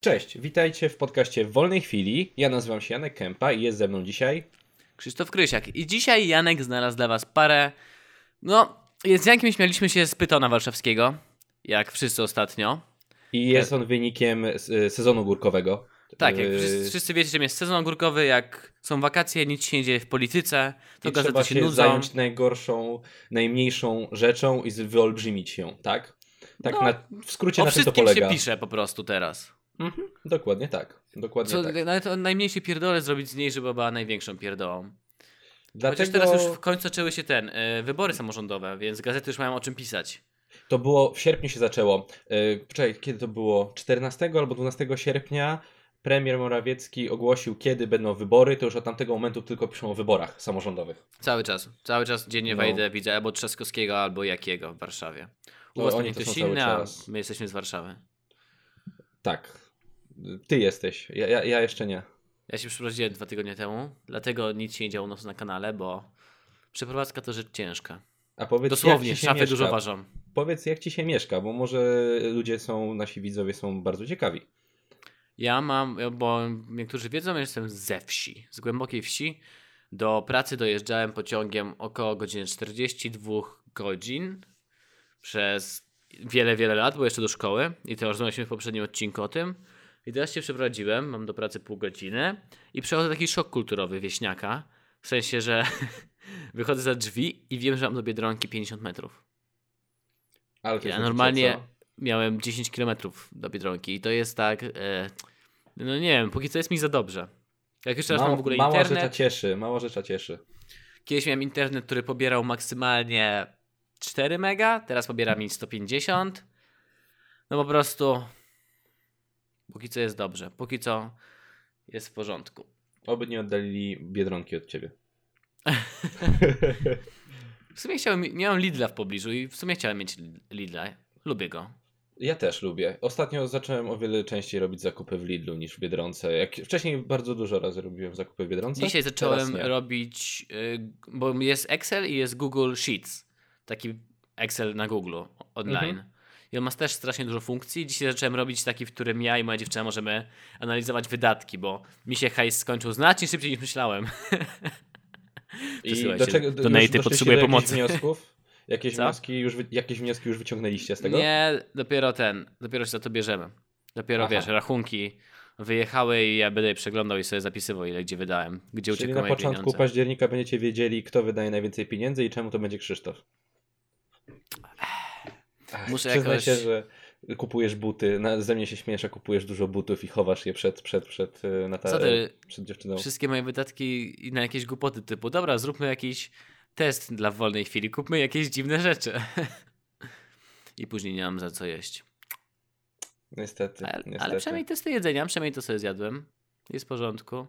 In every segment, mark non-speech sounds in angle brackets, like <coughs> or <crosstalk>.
Cześć, witajcie w podcaście w wolnej chwili. Ja nazywam się Janek Kępa i jest ze mną dzisiaj. Krzysztof Krysiak. I dzisiaj Janek znalazł dla Was parę. No, z Jankiem śmialiśmy się z Pytona Warszawskiego, jak wszyscy ostatnio. I jest on wynikiem s- sezonu górkowego. Tak, jak Yy, wszyscy, wszyscy wiecie, że jest sezon ogórkowy, jak są wakacje, nic się nie dzieje w polityce, to I trzeba gazety się się nudzą. zająć najgorszą, najmniejszą rzeczą i wyoolbrzymić ją, tak? Tak No, na, w skrócie O na czym to wszystkim polega. się pisze po prostu teraz. Mhm, dokładnie tak. Dokładnie Co, tak. Nawet o najmniejszej pierdole zrobić z niej, żeby była największą pierdołą. Dlatego Chociaż teraz już w końcu zaczęły się ten, y, wybory samorządowe, więc gazety już mają o czym pisać. to było, w sierpniu się zaczęło. Yy, Poczekaj, kiedy to było? 14 albo 12 sierpnia premier Morawiecki ogłosił, kiedy będą wybory. To już od tamtego momentu tylko piszą o wyborach samorządowych. Cały czas. Cały czas dziennie No. wejdę, widzę albo Trzaskowskiego, albo Jakiego w Warszawie. U No, was oni to inny, a my jesteśmy z Warszawy. Tak. Ty jesteś. Ja, ja, ja jeszcze nie. Ja się przeprowadziłem dwa tygodnie temu, dlatego nic się nie działo u nas na kanale, bo przeprowadzka to rzecz ciężka. A powiedz, Dosłownie, szafy mieszka? dużo ważą. Powiedz, jak ci się mieszka, bo może ludzie są, nasi widzowie są bardzo ciekawi. Ja mam, bo niektórzy wiedzą, ja jestem ze wsi, z głębokiej wsi. Do pracy dojeżdżałem pociągiem około godziny 42 godzin przez wiele, wiele lat, bo jeszcze do szkoły. I to rozmawialiśmy w poprzednim odcinku o tym. I teraz się przeprowadziłem, mam do pracy pół godziny i przechodzę taki szok kulturowy wieśniaka. W sensie, że <laughs> wychodzę za drzwi i wiem, że mam do Biedronki 50 metrów. Ale Ja normalnie miałem 10 km do Biedronki i to jest tak, e, no nie wiem, póki co jest mi za dobrze. Jak teraz Mała, mam w ogóle mała rzecza internet, cieszy, mała rzecza cieszy. kiedyś miałem internet, który pobierał maksymalnie 4 mega, teraz pobiera mi 150. No po prostu póki co jest dobrze, póki co jest w porządku. Oby nie oddalili Biedronki od ciebie. <laughs> <laughs> W sumie chciałem, miałem Lidla w pobliżu i w sumie chciałem mieć Lidla. Lubię go. Ja też lubię. Ostatnio zacząłem o wiele częściej robić zakupy w Lidlu niż w Biedronce. Jak wcześniej bardzo dużo razy robiłem zakupy w Biedronce. Dzisiaj zacząłem robić, y, bo jest Excel i jest Google Sheets. Taki Excel na Google online. Mhm. I on ma też strasznie dużo funkcji. Dzisiaj zacząłem robić taki, w którym ja i moja dziewczyna możemy analizować wydatki, bo mi się hajs skończył znacznie szybciej niż myślałem. <laughs> I do czego, Donaty, doszliście potrzebuję do pomocy. Wniosków? Jakieś Co? wnioski, już, jakieś wnioski już wyciągnęliście z tego? Nie, dopiero ten, dopiero się za to bierzemy. Dopiero Aha. wiesz, rachunki wyjechały i ja będę je przeglądał i sobie zapisywał, ile gdzie wydałem, gdzie Czyli uciekły na początku pieniądze. października będziecie wiedzieli, kto wydaje najwięcej pieniędzy i czemu to będzie Krzysztof. Ach, Muszę jakoś- się, że kupujesz buty, na, ze mnie się śmiesz, a kupujesz dużo butów i chowasz je przed, przed, przed, na ta, Co ty? przed dziewczyną. wszystkie moje wydatki na jakieś głupoty typu, dobra, zróbmy jakiś test dla wolnej chwili, kupmy jakieś dziwne rzeczy. <laughs> I później nie mam za co jeść. Niestety, Ale, niestety. ale przynajmniej testy jedzenia, przynajmniej to sobie zjadłem. Jest w porządku.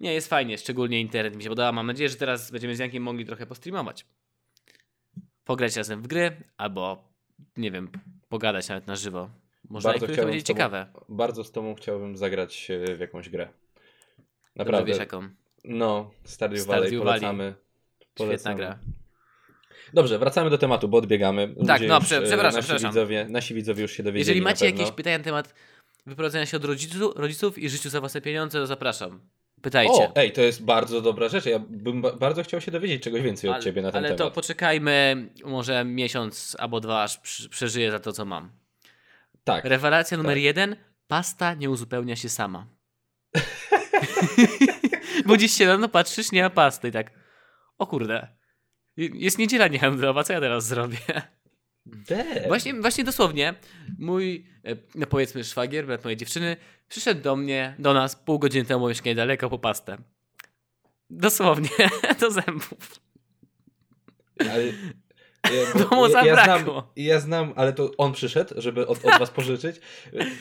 Nie, jest fajnie, szczególnie internet mi się podoba. Mam nadzieję, że teraz będziemy z Jankiem mogli trochę postreamować. Pograć razem w gry, albo nie wiem, pogadać nawet na żywo. Może Bardzo to będzie z tobą- ciekawe. Bardzo z tobą chciałbym zagrać e, w jakąś grę. Dobrze Naprawdę. wiesz jaką. No, Stardew Stardew Valley, Valley. polecamy. Świetna polecamy. gra. Dobrze, wracamy do tematu, bo odbiegamy. Tak, Ludzie no, już, e, przepraszam, nasi przepraszam. Widzowie, nasi widzowie już się dowiedzieli Jeżeli macie jakieś pytania na temat wyprowadzenia się od rodzicu, rodziców i życiu za własne pieniądze, to zapraszam. Pytajcie. O, ej, to jest bardzo dobra rzecz. Ja bym ba- bardzo chciał się dowiedzieć czegoś więcej od ale, ciebie na ten ale to temat. poczekajmy może miesiąc albo dwa, aż przeżyję za to, co mam. Tak. Rewelacja numer tak. jeden. Pasta nie uzupełnia się sama. <laughs> Budzisz się rano, patrzysz, nie ma pasty i tak, o kurde, jest niedziela niehandlowa, co ja teraz zrobię? Damn. Właśnie, właśnie dosłownie, mój, e, no powiedzmy szwagier, brat mojej dziewczyny, przyszedł do mnie, do nas pół godziny temu, mieszkanie daleko, po pastę. Dosłownie, <laughs> do zębów. Ale, ja, bo <laughs> To mu ja, ja, znam, ja znam, ale to on przyszedł, żeby od, od was pożyczyć.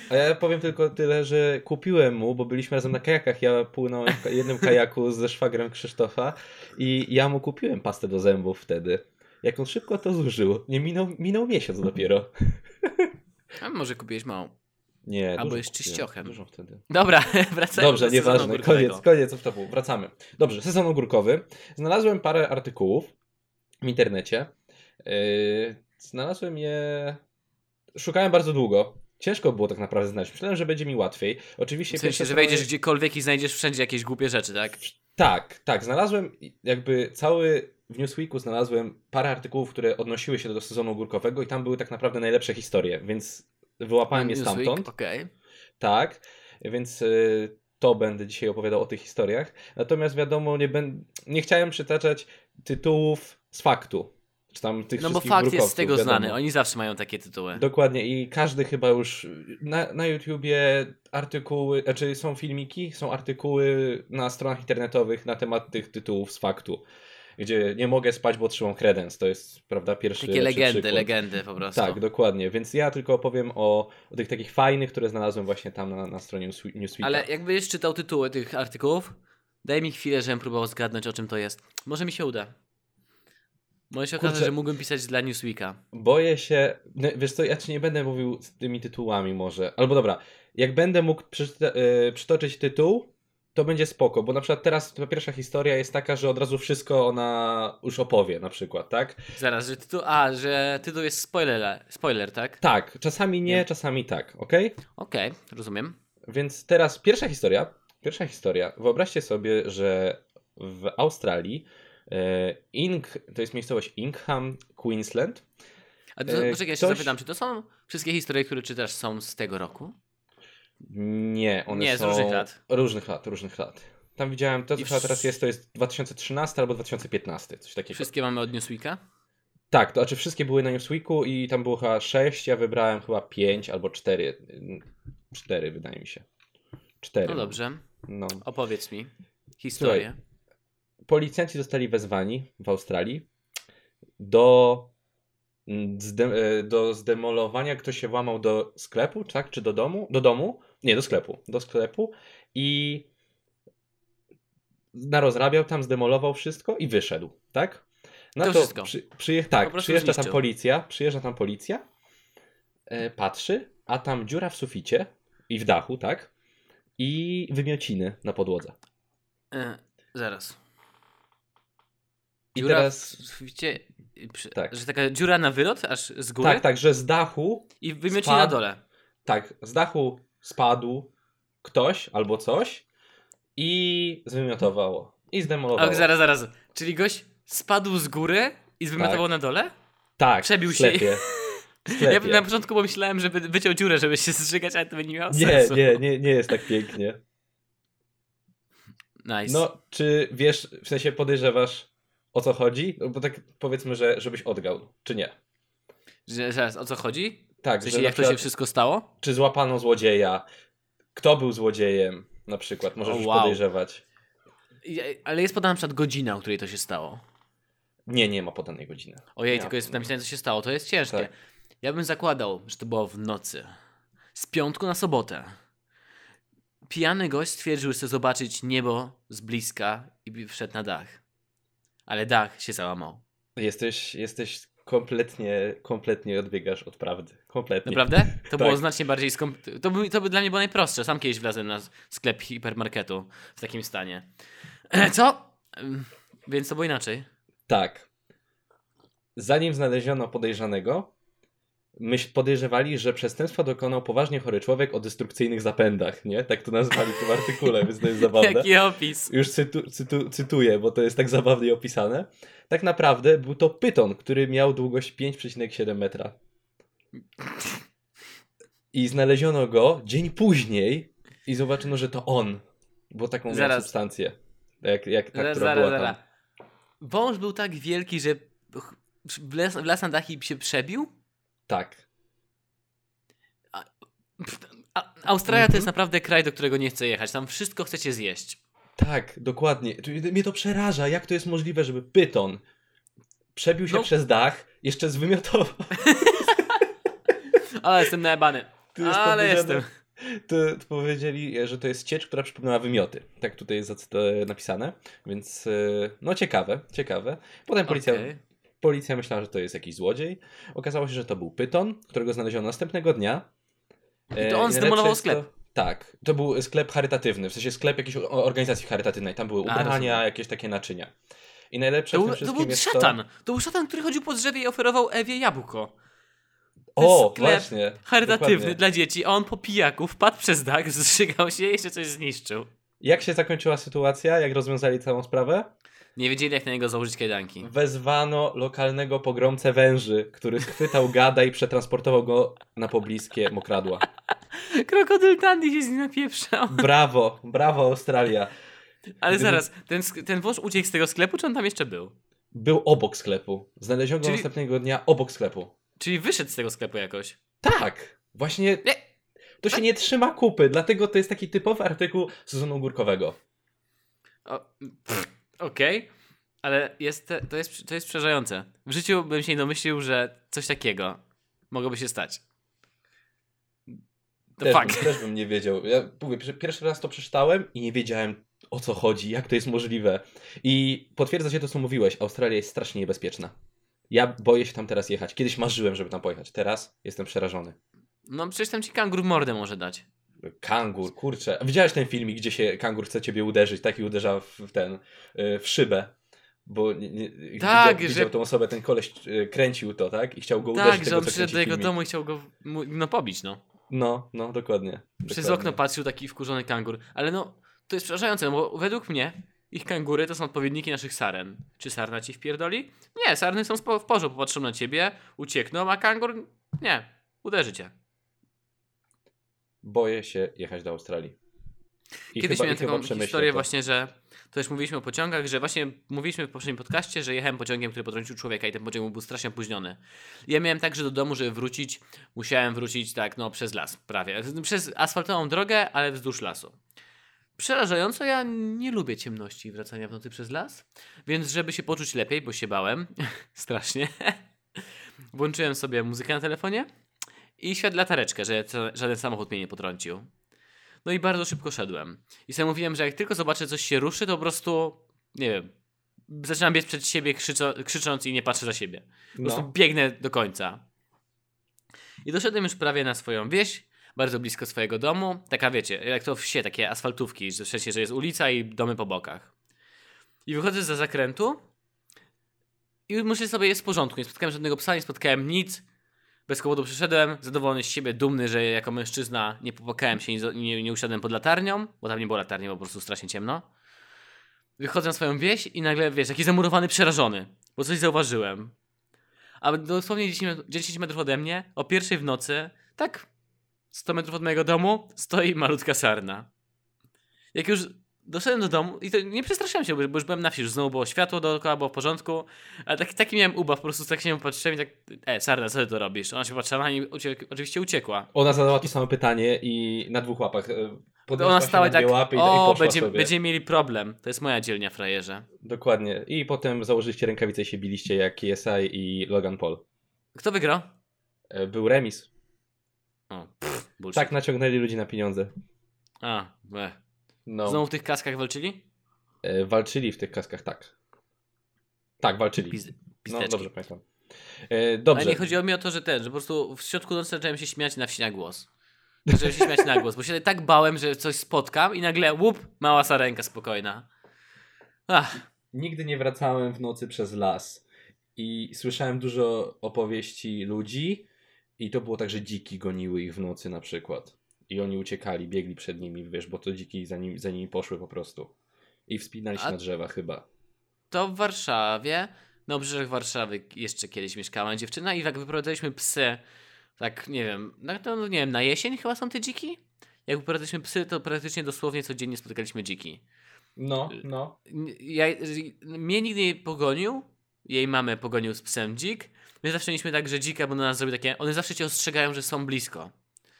A ja powiem tylko tyle, że kupiłem mu, bo byliśmy razem na kajakach. Ja płynąłem w jednym kajaku ze szwagrem Krzysztofa i ja mu kupiłem pastę do zębów wtedy. Jak on szybko to zużył. Nie minął, minął miesiąc dopiero. A może kupiłeś małą. Nie, Albo jest czyściochem. Dużo wtedy. Dobra, <laughs> wracając Dobrze, do nieważne. Koniec, koniec off-topu. Wracamy. Dobrze, sezon ogórkowy. Znalazłem parę artykułów w internecie. Yy, znalazłem je. Szukałem bardzo długo. ciężko było tak naprawdę znaleźć. Myślałem, że będzie mi łatwiej. Oczywiście W sensie, że wejdziesz gdziekolwiek i znajdziesz wszędzie jakieś głupie rzeczy, tak? Tak, tak. Znalazłem jakby cały w Newsweeku znalazłem parę artykułów, które odnosiły się do sezonu ogórkowego i tam były tak naprawdę najlepsze historie, więc wyłapałem je Newsweek, stamtąd. Okej. Tak, więc y, to będę dzisiaj opowiadał o tych historiach. Natomiast wiadomo, nie, ben... nie chciałem przytaczać tytułów z faktu. Czy tam tych No bo fakt jest z tego wiadomo. znany. Oni zawsze mają takie tytuły. Dokładnie i każdy chyba już na, na YouTubie artykuły, znaczy są filmiki, są artykuły na stronach internetowych na temat tych tytułów z faktu, gdzie nie mogę spać, bo trzymam kredens. To jest, prawda, pierwszy Takie legendy, przykład. legendy po prostu. Tak, dokładnie. Więc ja tylko opowiem o, o tych takich fajnych, które znalazłem właśnie tam na, na stronie Newswe- Newsweeka. Ale jakbyś czytał tytuły tych artykułów, daj mi chwilę, żebym próbował zgadnąć, o czym to jest. Może mi się uda. Może się okazać, że mógłbym pisać dla Newsweeka. Boję się, no, wiesz co, ja ci nie będę mówił z tymi tytułami może. Albo dobra, jak będę mógł y, przytoczyć tytuł, to będzie spoko, bo na przykład teraz ta pierwsza historia jest taka, że od razu wszystko ona już opowie na przykład, tak? Zaraz, że tytuł. A, że tytuł jest spoiler, spoiler tak? Tak, czasami nie, Nie. czasami tak, okej? Okej, rozumiem. Więc teraz pierwsza historia, pierwsza historia, wyobraźcie sobie, że w Australii e, Ink, to jest miejscowość Ingham, Queensland, A to, E, poczekaj, ja się ktoś- zapytam, czy to są wszystkie historie, które czytasz, są z tego roku? Nie, one Nie, z są... różnych lat. Różnych lat, różnych lat. Tam widziałem, to co wsz- teraz jest, to jest 2013 albo 2015, coś takiego. Wszystkie mamy od Newsweeka? Tak, to znaczy wszystkie były na Newsweeku i tam było chyba 6, ja wybrałem chyba 5 albo 4. 4 wydaje mi się. 4. No dobrze, No. opowiedz mi historię. Policjanci zostali wezwani w Australii do, mm, e, do zdemolowania, ktoś się włamał do sklepu, tak? Czy do domu? Do domu? Nie, do sklepu. Do sklepu i narozrabiał tam, zdemolował wszystko i wyszedł, tak? Na To to, wszystko. przy, przyje, Po tak, prostu przyjeżdża tam policja, przyjeżdża tam policja, e, patrzy, a tam dziura w suficie i w dachu, tak? I wymiociny na podłodze. E, zaraz. I Dziura teraz... w suficie, przy, Tak. że taka dziura na wylot, aż z góry Tak, tak, że z dachu i wymiocili Spadł. na dole. Tak, z dachu spadł ktoś albo coś i zwymiotowało. I zdemolowało. A, zaraz, zaraz. Czyli gość spadł z góry i zwymiotował na dole? Tak, przebił w się. sklepie. <laughs> Ja na początku pomyślałem, żeby wyciął dziurę, żeby się zżygać, ale to by nie miało Nie, sensu. nie, nie, nie jest tak pięknie. Nice. No, czy wiesz, w sensie podejrzewasz o co chodzi? No, bo tak powiedzmy, że żebyś odgał, czy nie? Że, zaraz, o co chodzi? Tak, W sensie, jak to się wszystko stało? czy złapano złodzieja, kto był złodziejem na przykład, możesz O, już wow. podejrzewać. Ale jest podana na przykład godzina, o której to się stało. Nie, nie ma podanej godziny. Ojej, Nie tylko jest napisane, co się stało. To jest ciężkie. Tak. Ja bym zakładał, że to było w nocy. Z piątku na sobotę. Pijany gość stwierdził, że chce zobaczyć niebo z bliska i wszedł na dach. Ale dach się załamał. Jesteś, jesteś kompletnie, kompletnie odbiegasz od prawdy. Kompletnie. Naprawdę? To Tak. było znacznie bardziej skomplikowane. To by, to by dla mnie było najprostsze. Sam kiedyś wlazłem na sklep hipermarketu w takim stanie. <clears throat> Co? Więc to było inaczej. Tak. Zanim znaleziono podejrzanego, myśl podejrzewali, że przestępstwa dokonał poważnie chory człowiek o destrukcyjnych zapędach, nie? Tak to nazwali w tym artykule, więc to jest <laughs> zabawne. Jaki opis. Już cytu, cytu, cytuję, bo to jest tak zabawnie opisane. Tak naprawdę był to pyton, który miał długość 5,7 metra. I znaleziono go dzień później i zobaczono, że to on. Bo taką miał Zaraz. substancję. Jak, jak ta, Zaraz, która zaraz, była tam. Wąż był tak wielki, że wlazł na dach i się przebił? Tak. A, Australia to jest naprawdę kraj, do którego nie chcę jechać. Tam wszystko chcecie zjeść. Tak, dokładnie. Mnie to przeraża, jak to jest możliwe, żeby pyton przebił się No. przez dach, jeszcze zwymiotował. <laughs> Ale jestem najebany. Ale jestem. To, to powiedzieli, że to jest ciecz, która przypominała wymioty. Tak tutaj jest zacyt- napisane. Więc e, no ciekawe, ciekawe. Potem policja, Okej. Policja myślała, że to jest jakiś złodziej. Okazało się, że to był pyton, którego znaleziono następnego dnia. I E, to on najlepsze zdemolował jest sklep. To, tak, to był sklep charytatywny, w sensie sklep jakiejś organizacji charytatywnej. Tam były ubrania, jakieś takie naczynia. I najlepsze To, w tym to był jest szatan. To... był szatan, który chodził po drzewie i oferował Ewie jabłko. O, sklep właśnie. charytatywny dokładnie. dla dzieci, a on po pijaku wpadł przez dach, <laughs> zżygał się i jeszcze coś zniszczył. Jak się zakończyła sytuacja? Jak rozwiązali całą sprawę? Nie wiedzieli, jak na niego założyć kajdanki. Wezwano lokalnego pogromcę węży, który schwytał gada i przetransportował go na pobliskie mokradła. Krokodyl Tandy się z nim napieprzał. Brawo, brawo Australia. Ale zaraz, ten, ten wąż uciekł z tego sklepu, czy on tam jeszcze był? Był obok sklepu. Znaleziono go Czyli- następnego dnia obok sklepu. Czyli wyszedł z tego sklepu jakoś. Tak, właśnie Nie. to się nie trzyma kupy, dlatego to jest taki typowy artykuł sezonu górkowego. O, pff, Okej, ale jest, to, jest, to jest przerażające. W życiu bym się nie domyślił, że coś takiego mogłoby się stać. To Też, fakt. bym- też bym nie wiedział. Ja mówię, pier- pierwszy raz to przeczytałem i nie wiedziałem o co chodzi, jak to jest możliwe. I potwierdza się to, co mówiłeś. Australia jest strasznie niebezpieczna. Ja boję się tam teraz jechać. Kiedyś marzyłem, żeby tam pojechać. Teraz jestem przerażony. No przecież tam ci kangur mordę może dać. Kangur, kurczę. Widziałeś ten filmik, gdzie się kangur chce ciebie uderzyć, tak i uderza w ten, y, w szybę. Bo nie, nie, Tak, widział, że- widział tą osobę, ten koleś y, kręcił to, tak? I chciał go uderzyć. Tak, że tego, on przyszedł do jego filmik. domu i chciał go no, pobić, no. No, no, dokładnie. Przez dokładnie. okno patrzył taki wkurzony kangur. Ale no, to jest przerażające, no bo według mnie ich kangury to są odpowiedniki naszych saren. Czy sarna ci wpierdoli? Nie, sarny są w porządku, popatrzą na ciebie, uciekną, a kangur nie, uderzy cię. Boję się jechać do Australii. I Kiedyś chyba- miałem taką historię to. właśnie, że to już mówiliśmy o pociągach, że właśnie mówiliśmy w poprzednim podcaście, że jechałem pociągiem, który potrącił człowieka i ten pociąg był strasznie opóźniony. Ja miałem tak, że do domu, żeby wrócić, musiałem wrócić tak, no przez las prawie. Przez asfaltową drogę, ale wzdłuż lasu. Przerażająco, ja nie lubię ciemności i wracania w nocy przez las, więc żeby się poczuć lepiej, bo się bałem, <laughs> strasznie, włączyłem sobie muzykę na telefonie i świat latareczkę, że żaden samochód mnie nie potrącił. No i bardzo szybko szedłem. I sobie mówiłem, że jak tylko zobaczę coś się ruszy, to po prostu, nie wiem, zaczynam biec przed siebie krzyco, krzycząc i nie patrzę za siebie. Po prostu No. biegnę do końca. I doszedłem już prawie na swoją wieś, bardzo blisko swojego domu. Taka wiecie, jak to wsie, takie asfaltówki, że w sensie, że jest ulica i domy po bokach. I wychodzę za zakrętu i myślę sobie, jest w porządku. Nie spotkałem żadnego psa, nie spotkałem nic. Bez powodu przyszedłem, zadowolony z siebie, dumny, że jako mężczyzna nie popłakałem się nie, nie, usiadłem pod latarnią, bo tam nie było latarni, bo po prostu strasznie ciemno. Wychodzę na swoją wieś i nagle, wiesz, taki zamurowany, przerażony, bo coś zauważyłem. A dosłownie 10, met- 10 metrów ode mnie, o pierwszej w nocy, tak 100 metrów od mojego domu, stoi malutka sarna. Jak już doszedłem do domu i to nie przestraszyłem się, bo już byłem na wsi, już znowu było światło dookoła, było w porządku, ale taki, taki miałem ubaw, po prostu tak się patrzyłem i tak, e, sarna, co ty to robisz? Ona się patrzyła na mnie i uciek- oczywiście uciekła. Ona zadała to samo pytanie i na dwóch łapach. e, podniosła Ona się stała i tak, łapy i, i o, poszła będziemy, sobie. będziemy mieli problem. To jest moja dzielnia, frajerze. Dokładnie. I potem założyliście rękawice i się biliście jak KSI i Logan Paul. Kto wygrał? E, Był remis. O, pff. Tak naciągnęli ludzi na pieniądze. A, e. No. Znowu w tych kaskach walczyli? E, Walczyli w tych kaskach, tak. Tak, walczyli. No dobrze pamiętam. E, Dobrze. Ale nie chodziło mi o to, że ten, że po prostu w środku nocy zacząłem się śmiać na wsi na głos. Zacząłem się śmiać na głos, bo się tak bałem, że coś spotkam i nagle łup, mała sarenka spokojna. Ach, Nigdy nie wracałem w nocy przez las i słyszałem dużo opowieści ludzi i to było tak, że dziki goniły ich w nocy na przykład. I oni uciekali, biegli przed nimi, wiesz, bo to dziki za nimi, za nimi poszły po prostu. I wspinali się A- na drzewa chyba. to w Warszawie, na obrzeżach Warszawy jeszcze kiedyś mieszkała dziewczyna i jak wyprowadzaliśmy psy, tak nie wiem, no to nie wiem, na jesień chyba są te dziki? Jak wyprowadzaliśmy psy, to praktycznie dosłownie codziennie spotykaliśmy dziki. No, no. ja, mnie nigdy nie pogonił, jej mamę pogonił z psem dzik. My zawsze mieliśmy tak, że dzika, bo na nas zrobi takie, one zawsze cię ostrzegają, że są blisko.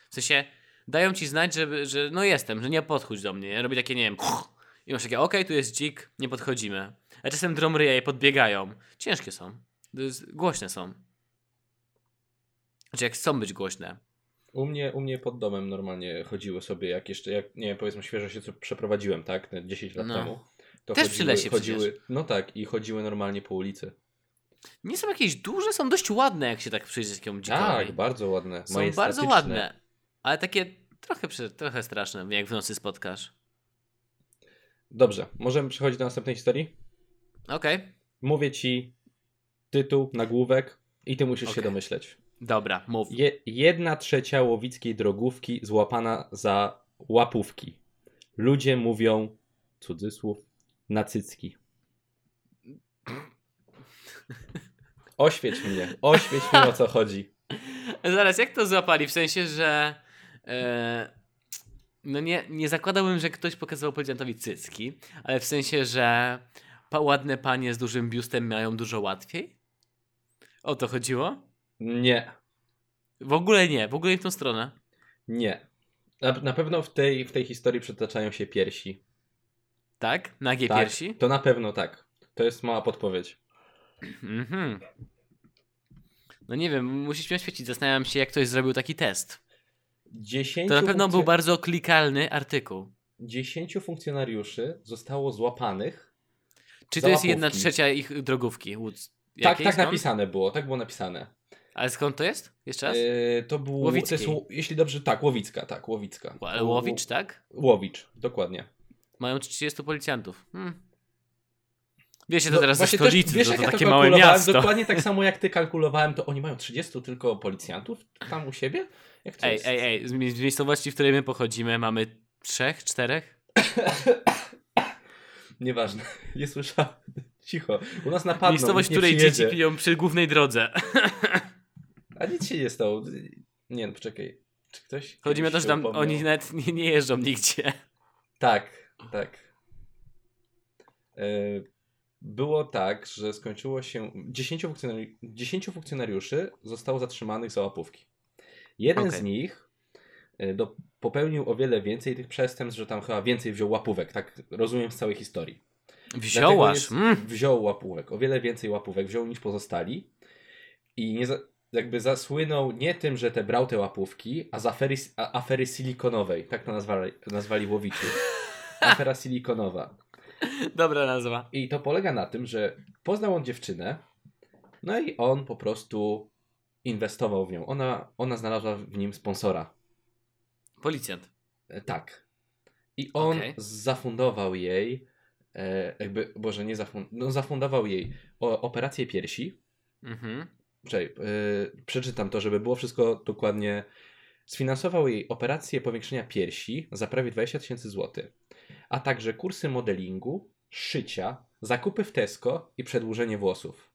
W sensie, dają ci znać, że, że no jestem, że nie podchodź do mnie. Robi takie, nie wiem, i masz takie, okej, tu jest dzik, nie podchodzimy. A czasem dromryje i podbiegają. Ciężkie są. Głośne są. Znaczy, jak chcą być głośne. U mnie, u mnie pod domem normalnie chodziły sobie, jak jeszcze, jak, nie wiem, powiedzmy świeżo się co przeprowadziłem, tak, te 10 lat No. temu. To Też przy lesie chodziły, No tak, i chodziły normalnie po ulicy. Nie są jakieś duże, są dość ładne, jak się tak przyjrzy takiemu dzikowi. Tak, bardzo ładne. Są bardzo ładne, ale takie trochę, trochę straszne, jak w nocy spotkasz. Dobrze, możemy przechodzić do następnej historii? Okej, Mówię ci tytuł, nagłówek i ty musisz się Okej. domyśleć. Dobra, mów. Je, jedna trzecia łowickiej drogówki złapana za łapówki. Ludzie mówią, cudzysłów, nacycki. Oświeć mnie, oświeć mnie o co chodzi. <laughs> Zaraz, jak to złapali? W sensie, że. E, no nie, nie zakładałbym, że ktoś pokazywał policjantowi cycki, ale w sensie, że ładne panie z dużym biustem mają dużo łatwiej? O to chodziło? Nie, W ogóle nie, w ogóle nie w tą stronę. nie. Na, na pewno w tej, w tej historii przytaczają się piersi. Tak? Nagie Tak, piersi? To na pewno tak. To jest mała podpowiedź. Mhm. No nie wiem, musisz mi oświecić. Zastanawiam się, jak ktoś zrobił taki test. Dziesięciu, To na pewno był bardzo klikalny artykuł. dziesięciu funkcjonariuszy zostało złapanych. Czy to jest jedna trzecia ich drogówki? Woods? Tak, tak Skąd? napisane było, tak było napisane. Ale skąd to jest? Jeszcze raz? E, to był, to Łowickiej. jest, jeśli dobrze, tak, Łowicka, tak, Łowicka. Ale Łowicz, tak? Łowicz, dokładnie. Mają 30 policjantów. Hmm. Wiecie, to No, teraz właśnie stolicy, też, wiesz, to, to ja takie to małe miasto. Dokładnie tak samo jak ty kalkulowałem, to oni mają 30 tylko policjantów tam u siebie? Jak to Ej, jest? ej, ej, z mi- z miejscowości, w której my pochodzimy, mamy trzech, czterech? <coughs> Nieważne, <laughs> nie słyszałem. Cicho. U nas napadną, Miejscowość, w której dzieci piją przy głównej drodze. <laughs> A nic się nie stało. Nie no, poczekaj. Czy ktoś... Chodzi mi o to, kiedyś że się tam upomniał? oni nawet nie, nie jeżdżą nigdzie. Tak, tak. E, Było tak, że skończyło się. 10 funkcjonariuszy, 10 funkcjonariuszy zostało zatrzymanych za łapówki. Jeden Okej. z nich e, do, popełnił o wiele więcej tych przestępstw, że tam chyba więcej wziął łapówek. Tak rozumiem z całej historii. Wziąłaś. jest- Mm. Wziął łapówek, o wiele więcej łapówek wziął niż pozostali. I nie za, jakby zasłynął nie tym, że te brał te łapówki, a z afery, a, afery silikonowej. Tak to nazwali, nazwali łowici. <laughs> Afera silikonowa. Dobra nazwa. I to polega na tym, że poznał on dziewczynę, no i on po prostu inwestował w nią. Ona, ona znalazła w nim sponsora. Policjant. E, Tak. I on Okej. zafundował jej, e, jakby, boże, nie zafund, no zafundował jej o, operację piersi. Mhm. Czekaj, e, przeczytam to, żeby było wszystko dokładnie. Sfinansował jej operację powiększenia piersi za prawie 20 tysięcy złotych, a także kursy modelingu, szycia, zakupy w Tesco i przedłużenie włosów.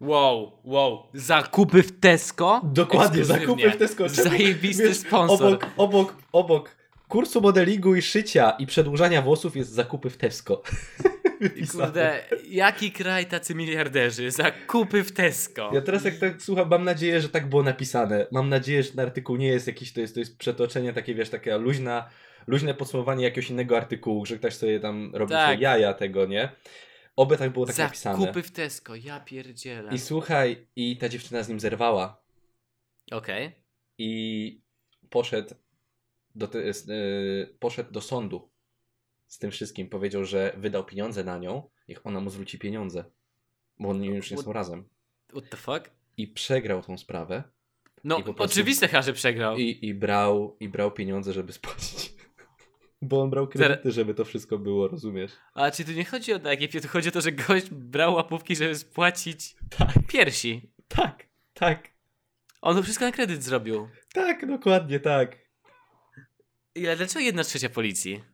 Wow, wow. Zakupy w Tesco? Dokładnie, zakupy w Tesco. Zajebisty wiesz, sponsor. Obok, obok, obok kursu modelingu i szycia i przedłużania włosów jest zakupy w Tesco. <laughs> I. Kurde, jaki kraj tacy miliarderzy? Zakupy w Tesco. Ja teraz jak tak słucham, mam nadzieję, że tak było napisane. Mam nadzieję, że ten artykuł nie jest jakiś, to jest, to jest przetoczenie takie, wiesz, takie luźna, luźne podsumowanie jakiegoś innego artykułu, że ktoś sobie tam robi Tak. sobie jaja tego, nie? Oby tak było tak napisane. Zakupy w Tesco, ja pierdzielę. I słuchaj, i ta dziewczyna z nim zerwała Okej. i poszedł do, te, s- y, poszedł do sądu z tym wszystkim. Powiedział, że wydał pieniądze na nią, niech ona mu zwróci pieniądze, bo oni już nie są razem. What the fuck? I przegrał tą sprawę. No, prostu- oczywiste, chyba, że przegrał. I, i, brał, I brał pieniądze, żeby spłacić. Bo on brał kredyty, żeby to wszystko było, rozumiesz? A czy tu nie chodzi o takie, tu chodzi o to, że gość brał łapówki, żeby spłacić Tak, piersi. tak, tak, On to wszystko na kredyt zrobił. tak, dokładnie tak. I ale dlaczego jedna trzecia policji?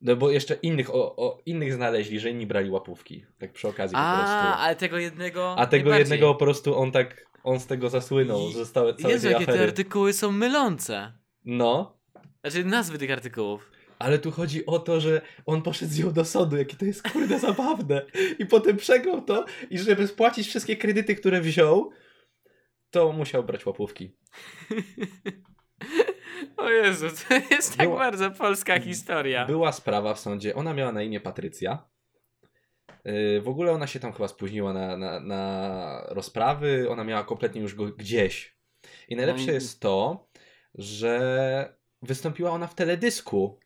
No bo jeszcze innych, o, o, innych znaleźli, że inni brali łapówki. Tak przy okazji po A, prostu. ale tego jednego. A tego jednego po prostu on tak, on z tego zasłynął, I- zostały całe Jezu, jakie te artykuły są mylące. No, Znaczy nazwy tych artykułów. ale tu chodzi o to, że on poszedł z nią do sądu, jakie to jest kurde <laughs> zabawne. I potem przegrał to i żeby spłacić wszystkie kredyty, które wziął, to musiał brać łapówki. <laughs> O Jezu, to jest tak Była- bardzo polska historia. Była sprawa w sądzie, ona miała na imię Patrycja. Yy, W ogóle ona się tam chyba spóźniła na, na, na rozprawy, ona miała kompletnie już go gdzieś. I najlepsze No i- jest to, że wystąpiła ona w teledysku,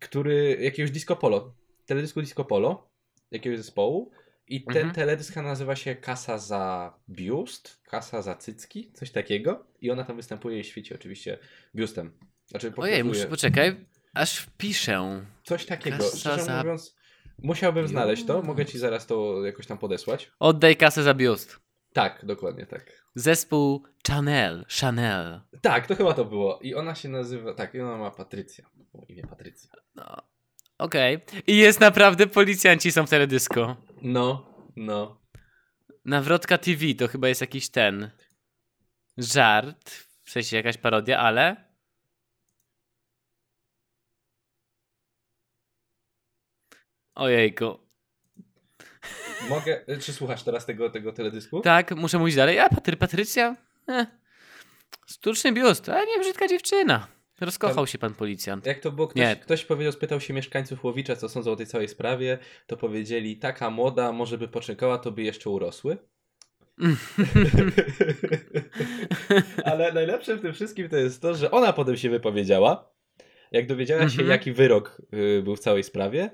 który, jakiegoś disco polo, teledysku disco polo, jakiegoś zespołu. I ten Mhm. teledysk nazywa się Kasa za biust, Kasa za cycki, coś takiego. I ona tam występuje i świeci oczywiście biustem. Znaczy, Ojej, pokazuje- muszę, poczekaj, aż wpiszę. Coś takiego. Kasa Szczerze za mówiąc, musiałbym znaleźć to. Mogę ci zaraz to jakoś tam podesłać. Oddaj kasę za biust. Tak, dokładnie tak. Zespół Chanel. Chanel. Tak, to chyba to było. I ona się nazywa, tak, i ona ma Patrycja. Imię Patrycja. No. Okej. I jest naprawdę policjanci są w teledysku. No, no. Nawrotka TV to chyba jest jakiś ten żart, w sensie jakaś parodia, ale Ojejku. Mogę, czy słuchasz teraz tego, tego teledysku? Tak, muszę mówić dalej. A Patry, Patrycja? Eh. Sztuczny biust, a nie brzydka dziewczyna. Rozkochał Tam- się pan policjant. Jak to było, ktoś, Nie. ktoś powiedział, spytał się mieszkańców Łowicza, co sądzą o tej całej sprawie, to powiedzieli, taka młoda, może by poczekała, to by jeszcze urosły. <laughs> Ale najlepsze w tym wszystkim to jest to, że ona potem się wypowiedziała, jak dowiedziała się, Mhm. jaki wyrok y, był w całej sprawie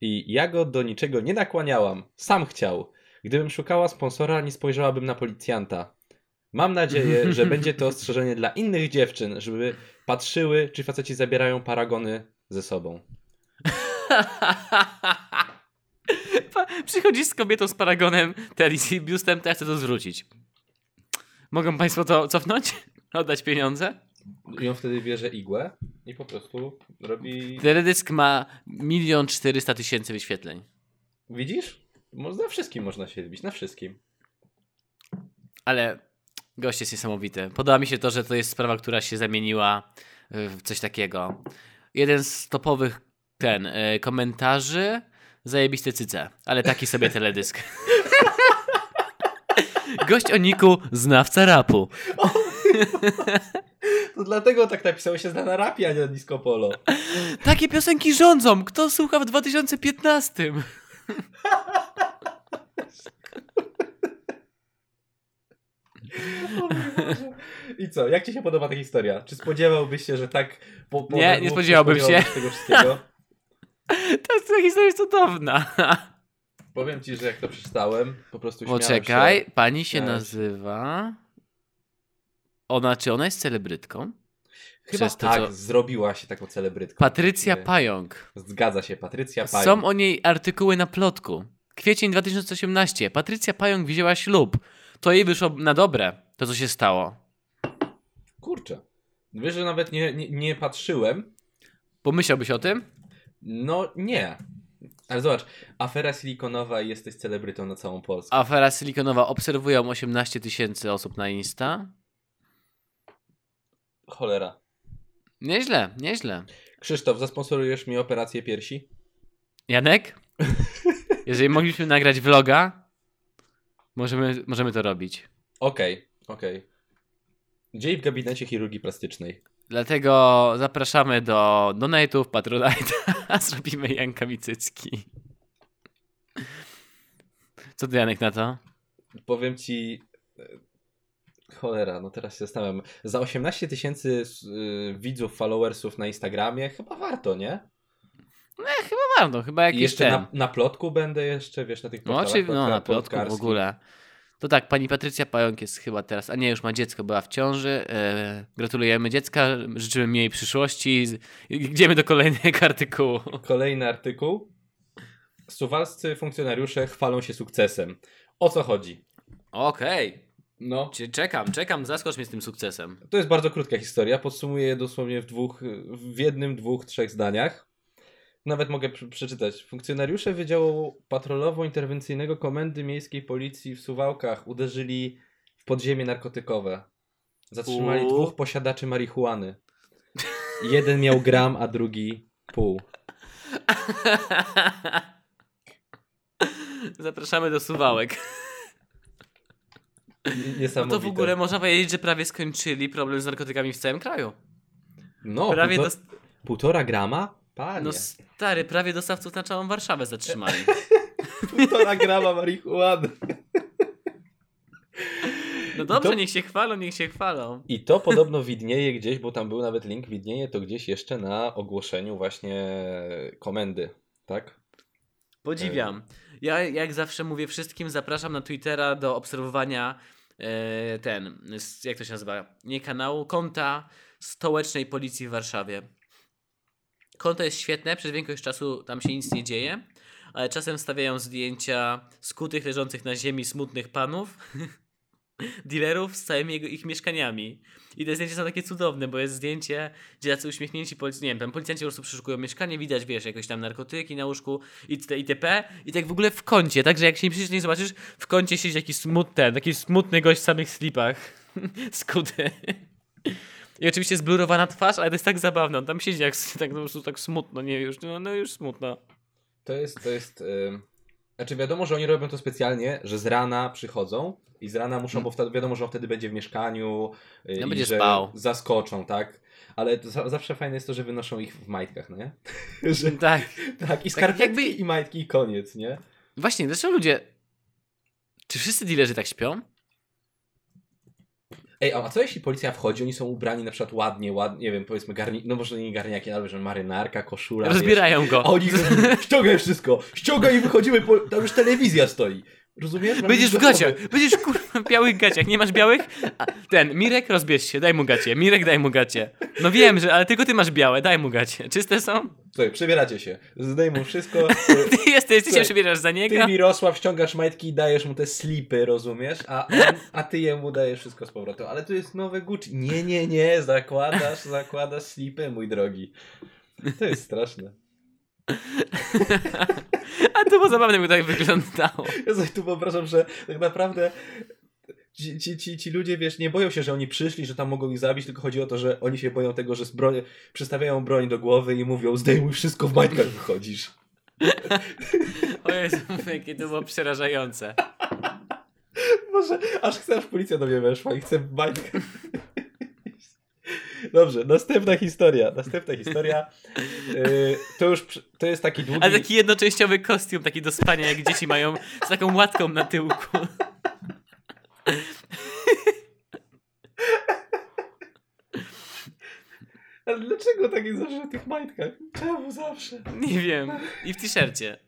i ja go do niczego nie nakłaniałam, sam chciał. Gdybym szukała sponsora, nie spojrzałabym na policjanta. Mam nadzieję, że <laughs> będzie to ostrzeżenie dla innych dziewczyn, żeby patrzyły, czy faceci zabierają paragony ze sobą. <laughs> Przychodzisz z kobietą z paragonem, telis i biustem, to ja chcę to zwrócić. Mogą państwo to cofnąć? Oddać pieniądze? I on wtedy bierze igłę i po prostu robi... Teledysk ma milion czterysta tysięcy wyświetleń. Widzisz? Na wszystkim można się lubić, na wszystkim. Ale gość jest niesamowity. Podoba mi się to, że to jest sprawa, która się zamieniła w coś takiego. Jeden z topowych ten e, komentarzy zajebiste cyce, ale taki sobie <laughs> teledysk. Gość o niku znawca rapu. <laughs> To dlatego tak napisało się zna na rapie, a nie na disco polo. <laughs> Takie piosenki rządzą. Kto słucha w 2015? <laughs> I co, jak ci się podoba ta historia? Czy spodziewałbyś się, że tak po, po Nie, nie spodziewałbym się. tego wszystkiego? Ta, <laughs> ta historia jest cudowna. Powiem ci, że jak to przeczytałem, po prostu śmiałem Poczekaj, się. pani się. nazywa... Ona, czy ona jest celebrytką? Chyba przez to, tak, co- zrobiła się taką celebrytką. Patrycja Nie. Pająk. Zgadza się, Patrycja Pająk. Są o niej artykuły na plotku. Kwiecień 2018. Patrycja Pająk wzięła ślub. To jej wyszło na dobre, to co się stało. Kurczę. Wiesz, że nawet nie, nie, nie patrzyłem. Pomyślałbyś o tym? No nie. Ale zobacz, afera silikonowa i jesteś celebrytą na całą Polskę. Afera silikonowa obserwują 18 tysięcy osób na Insta. Cholera. Nieźle, nieźle. Krzysztof, zasponsorujesz mi operację piersi? Janek? Jeżeli mogliśmy nagrać vloga, możemy, możemy to robić. Okej, okej. Dzień w gabinecie chirurgii plastycznej. Dlatego zapraszamy do donate'ów, Patronite'a, <laughs> zrobimy Janka Micycki. Co ty Janek na to? Powiem ci. Cholera, no teraz się zastanawiam. Za 18 tysięcy y, widzów, followersów na Instagramie chyba warto, nie? E, chyba warto, chyba I jakiś jeszcze ten. na, na plotku będę jeszcze, wiesz, na tych No, portalach oczywiście, no plotka- na plotku w ogóle. To tak, pani Patrycja Pająk jest chyba teraz, a nie, już ma dziecko, była w ciąży. E, gratulujemy dziecka, życzymy jej przyszłości. Idziemy do kolejnego <laughs> artykułu. Kolejny artykuł. Suwalscy funkcjonariusze chwalą się sukcesem. O co chodzi? Okej, No, czekam, czekam, zaskocz mnie z tym sukcesem. to jest bardzo krótka historia. Podsumuję je dosłownie w dwóch, w jednym, dwóch, trzech zdaniach. Nawet mogę pr- przeczytać. Funkcjonariusze Wydziału Patrolowo-Interwencyjnego Komendy Miejskiej Policji w Suwałkach uderzyli w podziemie narkotykowe. Zatrzymali U. dwóch posiadaczy marihuany. Jeden miał gram, a drugi pół. <laughs> Zapraszamy do Suwałek. N- No Niesamowite. to w ogóle można powiedzieć, że prawie skończyli problem z narkotykami w całym kraju. No, Prawie półto- dos- półtora grama? Panie. No stary, prawie dostawców na całą Warszawę zatrzymali. <laughs> Półtora grama marihuany. No dobrze, To- niech się chwalą, niech się chwalą. I to podobno widnieje gdzieś, bo tam był nawet link, widnieje to gdzieś jeszcze na ogłoszeniu właśnie komendy, tak? Podziwiam. Ja jak zawsze mówię wszystkim, zapraszam na Twittera do obserwowania e, ten, jak to się nazywa, nie kanału, konta stołecznej policji w Warszawie. Konto jest świetne, przez większość czasu tam się nic nie dzieje, ale czasem stawiają zdjęcia skutych, leżących na ziemi smutnych panów, <laughs> dealerów z całymi jego, ich mieszkaniami. I te zdjęcia są takie cudowne, bo jest zdjęcie, gdzie tacy uśmiechnięci policjanci, nie wiem, tam policjanci po prostu przeszukują mieszkanie, widać, wiesz, jakieś tam narkotyki na łóżku itd. itp. I tak w ogóle w kącie, także jak się nie przyjrzysz, nie zobaczysz, w kącie siedzi jakiś smutny, taki smutny gość w samych slipach. <laughs> Skuty. I oczywiście zblurowana twarz, ale to jest tak zabawne. On tam siedzi jak tak, po prostu tak smutno, nie już, no, no już smutno. To jest, to jest... Znaczy wiadomo, że oni robią to specjalnie, że z rana przychodzą i z rana muszą, bo wtedy, wiadomo, że on wtedy będzie w mieszkaniu yy, No i będzie że spał. zaskoczą, tak? Ale zawsze fajne jest to, że wynoszą ich w majtkach, no nie? <laughs> że, Tak. <laughs> tak, i skarpetki jakby- i majtki i koniec, nie? Właśnie, dlaczego ludzie... Czy wszyscy dealerzy tak śpią? Ej, a co jeśli policja wchodzi, oni są ubrani na przykład ładnie, ładnie, nie wiem, powiedzmy garni, no może nie garniaki, ale że marynarka, koszula, wiesz. Rozbierają go. A oni <laughs> ściągaj wszystko, ściągaj i wychodzimy, po... tam już telewizja stoi. Rozumiesz? Będziesz w gaciach, będziesz kurwa w białych gaciach, nie masz białych? A, ten, Mirek rozbierz się, daj mu gacie, Mirek daj mu gacie. No wiem, że, ale tylko ty masz białe, daj mu gacie. Czyste są? Słuchaj, przebieracie się, zdejmą wszystko, <laughs> Ty jesteś, ty się przebierasz za niego? ty Mirosław ściągasz majtki i dajesz mu te slipy, rozumiesz? A, on, a ty jemu dajesz wszystko z powrotem. Ale tu jest nowe Gucci. Nie, nie, nie, zakładasz, zakładasz slipy, mój drogi. To jest straszne. <laughs> A to było zabawne, by tak wyglądało. Ja sobie tu wyobrażam, że tak naprawdę ci, ci, ci, ci ludzie, wiesz, nie boją się, że oni przyszli, że tam mogą ich zabić, tylko chodzi o to, że oni się boją tego, że z broń, przystawiają broń do głowy i mówią, zdejmuj wszystko, w majtkach wychodzisz. <laughs> O Jezu, jakie to było przerażające. <laughs> Może aż chcę, aż policja do mnie weszła i chcę w majtkach. Dobrze, następna historia. Następna historia. Yy, to już to jest taki długi. Ale taki jednoczęściowy kostium, taki do spania, jak dzieci mają, z taką łatką na tyłku. Ale dlaczego tak jest zawsze w tych majtkach? Czemu zawsze? Nie wiem. I w t-shircie.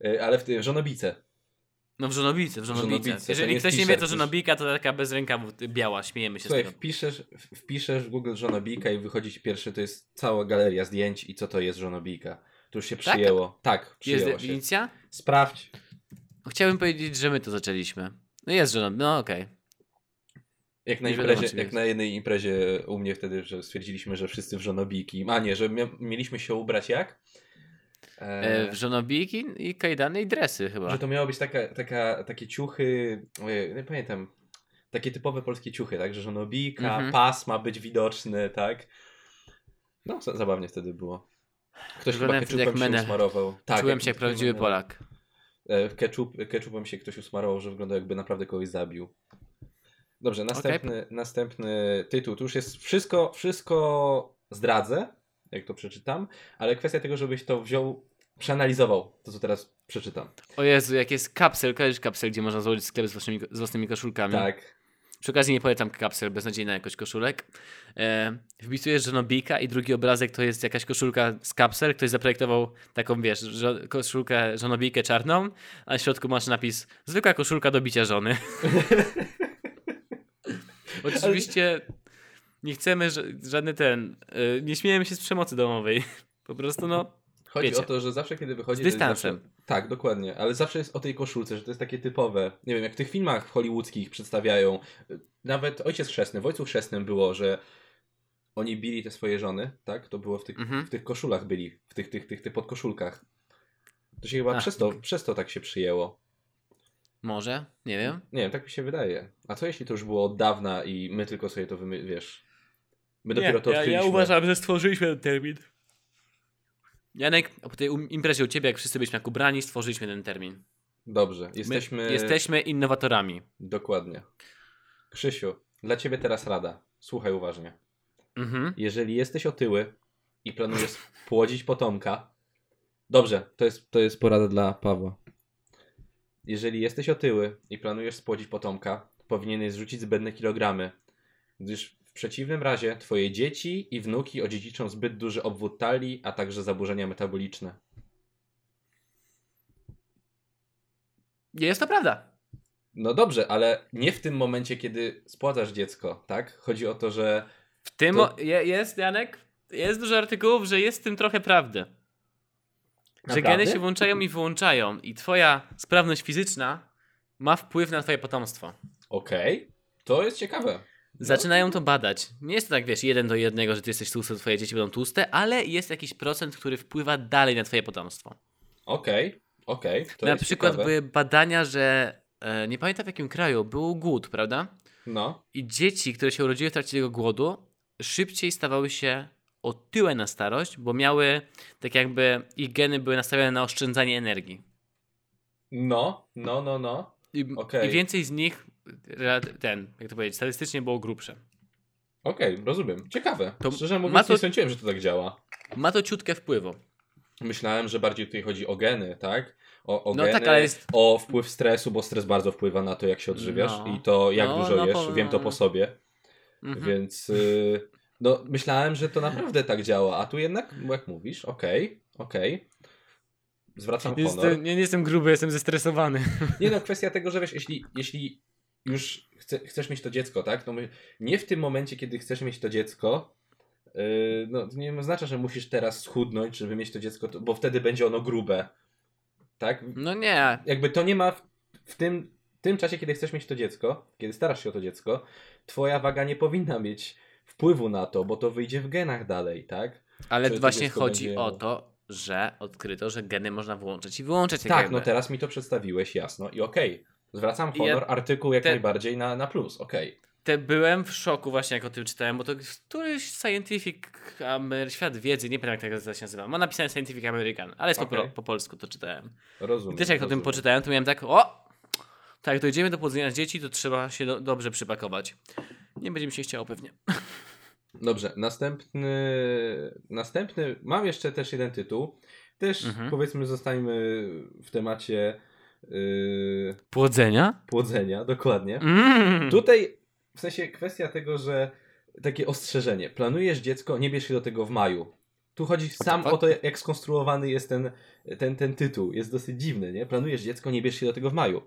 Yy, ale w tym żonobice. No w żonobice, w żonobice. żonobice, to Jeżeli nie ktoś jest nie wie, to t-shirt, żonobika to taka bez rękawów biała, śmiejemy się Słuchaj, z tego. wpiszesz, wpiszesz w Google żonobika i wychodzi ci pierwszy, to jest cała galeria zdjęć i co to jest żonobika. To już się Tak? przyjęło. Tak, Jest przyjęło się. definicja? Sprawdź. Chciałbym powiedzieć, że my to zaczęliśmy. No jest żonob, no okej. Jak na, Nie wiadomo, imprezie, czym jak jest. na jednej imprezie u mnie wtedy, że stwierdziliśmy, że wszyscy w żonobiki. A nie, że mia- mieliśmy się ubrać jak? E, E, w żonobiki i kajdany i dresy chyba. że to miało być taka, taka, takie ciuchy, ojej, nie pamiętam, takie typowe polskie ciuchy, tak? Że żonobika, Mhm. pas ma być widoczny, tak? No, za- zabawnie wtedy było. Ktoś chyba Wyglądałem jak ketchupem się menę. usmarował. Tak, Czułem jak- się jak prawdziwy. Polak. E, Ketchup, ketchupem się ktoś usmarował, że wyglądał jakby naprawdę kogoś zabił. Dobrze, następny, następny tytuł. Tu już jest wszystko, wszystko zdradzę, jak to przeczytam, ale kwestia tego, żebyś to wziął, przeanalizował to, co teraz przeczytam. O Jezu, jak jest kapsel, kojarzysz kapsel, gdzie można założyć sklep z własnymi, z własnymi koszulkami. Tak. Przy okazji nie polecam kapsel, beznadziejna jakość koszulek. E, wpisujesz żonobika i drugi obrazek to jest jakaś koszulka z kapsel. Ktoś zaprojektował taką, wiesz, żo koszulkę, żonobikę czarną, a w środku masz napis zwykła koszulka do bicia żony. <laughs> Oczywiście nie chcemy ża- żadny ten, e, nie śmiejemy się z przemocy domowej. Po prostu no, Chodzi Wiecie. o to, że zawsze, kiedy wychodzi... Z dystansem. Zawsze, tak, dokładnie, ale zawsze jest o tej koszulce, że to jest takie typowe. Nie wiem, jak w tych filmach hollywoodzkich przedstawiają, nawet Ojciec Chrzestny, w Ojcu Chrzestnym było, że oni bili te swoje żony, tak? To było w tych, Mhm. w tych koszulach byli, w tych, tych, tych, tych podkoszulkach. To się chyba Ach. przez, to, przez to tak się przyjęło. może, nie wiem. Nie wiem, tak mi się wydaje. A co jeśli to już było od dawna i my tylko sobie to wymy... wiesz... My dopiero to ja, ja odkryliśmy. uważam, że stworzyliśmy ten termin. Janek, po tej imprezie u ciebie, jak wszyscy byliśmy jak ubrani, stworzyliśmy ten termin. Dobrze, My jesteśmy... jesteśmy innowatorami. Dokładnie. Krzysiu, dla ciebie teraz rada. Słuchaj uważnie. Mhm. Jeżeli jesteś otyły i planujesz <laughs> płodzić potomka, dobrze, to jest, to jest porada dla Pawła. Jeżeli jesteś otyły i planujesz spłodzić potomka, powinieneś zrzucić zbędne kilogramy, gdyż w przeciwnym razie twoje dzieci i wnuki odziedziczą zbyt duży obwód talii, a także zaburzenia metaboliczne. Jest to prawda. No dobrze, ale nie w tym momencie, kiedy spładzasz dziecko, tak? Chodzi o to, że W tym To- je, jest, Janek, jest dużo artykułów, że jest w tym trochę prawdy. Że Naprawdę? geny się włączają i wyłączają i twoja sprawność fizyczna ma wpływ na twoje potomstwo. Okej, to jest ciekawe. Zaczynają to badać. Nie jest to tak, wiesz, jeden do jednego, że ty jesteś tłusty, twoje dzieci będą tłuste, ale jest jakiś procent, który wpływa dalej na twoje potomstwo. Okej, okej. to na przykład ciekawe. były badania, że e, nie pamiętam w jakim kraju, był głód, prawda? No, I dzieci, które się urodziły w trakcie tego głodu, szybciej stawały się otyłe na starość, bo miały tak jakby ich geny były nastawione na oszczędzanie energii. no, no, no, no. I, Okej. i więcej z nich, ten, jak to powiedzieć, statystycznie było grubsze. Okej, rozumiem. Ciekawe. To Szczerze mówiąc, to- nie sądziłem, że to tak działa. Ma to ciutkę wpływu. Myślałem, że bardziej tutaj chodzi o geny, tak? O, o No geny, tak, ale jest- o wpływ stresu, bo stres bardzo wpływa na to, jak się odżywiasz No. i to, jak No, dużo no, jesz. po- Wiem to po sobie, Mhm. więc y, no, myślałem, że to naprawdę tak działa, a tu jednak, jak mówisz, okej, okej. Zwracam honor. Jestem, nie, nie jestem gruby, jestem zestresowany. Nie no, kwestia tego, że wiesz, jeśli, jeśli już chce, chcesz mieć to dziecko, tak? No nie w tym momencie, kiedy chcesz mieć to dziecko, yy, no to nie oznacza, że musisz teraz schudnąć, żeby mieć to dziecko, bo wtedy będzie ono grube. Tak? No nie. Jakby to nie ma w, w tym, tym czasie, kiedy chcesz mieć to dziecko, kiedy starasz się o to dziecko, twoja waga nie powinna mieć wpływu na to, bo to wyjdzie w genach dalej, tak? Ale Czy właśnie chodzi będzie- o to, że odkryto, że geny można włączyć i wyłączać. Tak, jakby. no teraz mi to przedstawiłeś jasno i okej. Zwracam I ja- honor, artykuł jak te- najbardziej na, na plus, okej. Te byłem w szoku właśnie, jak o tym czytałem, bo to któryś Scientific Amer... Świat Wiedzy, nie pamiętam jak to się nazywa. Ma napisane Scientific American, ale jest po, Okej. pro- po polsku, to czytałem. Rozumiem. I też jak o tym rozumiem. poczytałem, to miałem tak, o! Tak, dojdziemy do płodzenia dzieci, to trzeba się do, dobrze przypakować. Nie będzie mi się chciało pewnie. <laughs> Dobrze, następny, następny, mam jeszcze też jeden tytuł. Też Mhm. powiedzmy zostańmy w temacie yy, Płodzenia? płodzenia, dokładnie. Mm. Tutaj w sensie kwestia tego, że takie ostrzeżenie. Planujesz dziecko, nie bierz się do tego w maju. Tu chodzi sam o to, jak skonstruowany jest ten, ten, ten tytuł. Jest dosyć dziwny, nie? Planujesz dziecko, nie bierz się do tego w maju.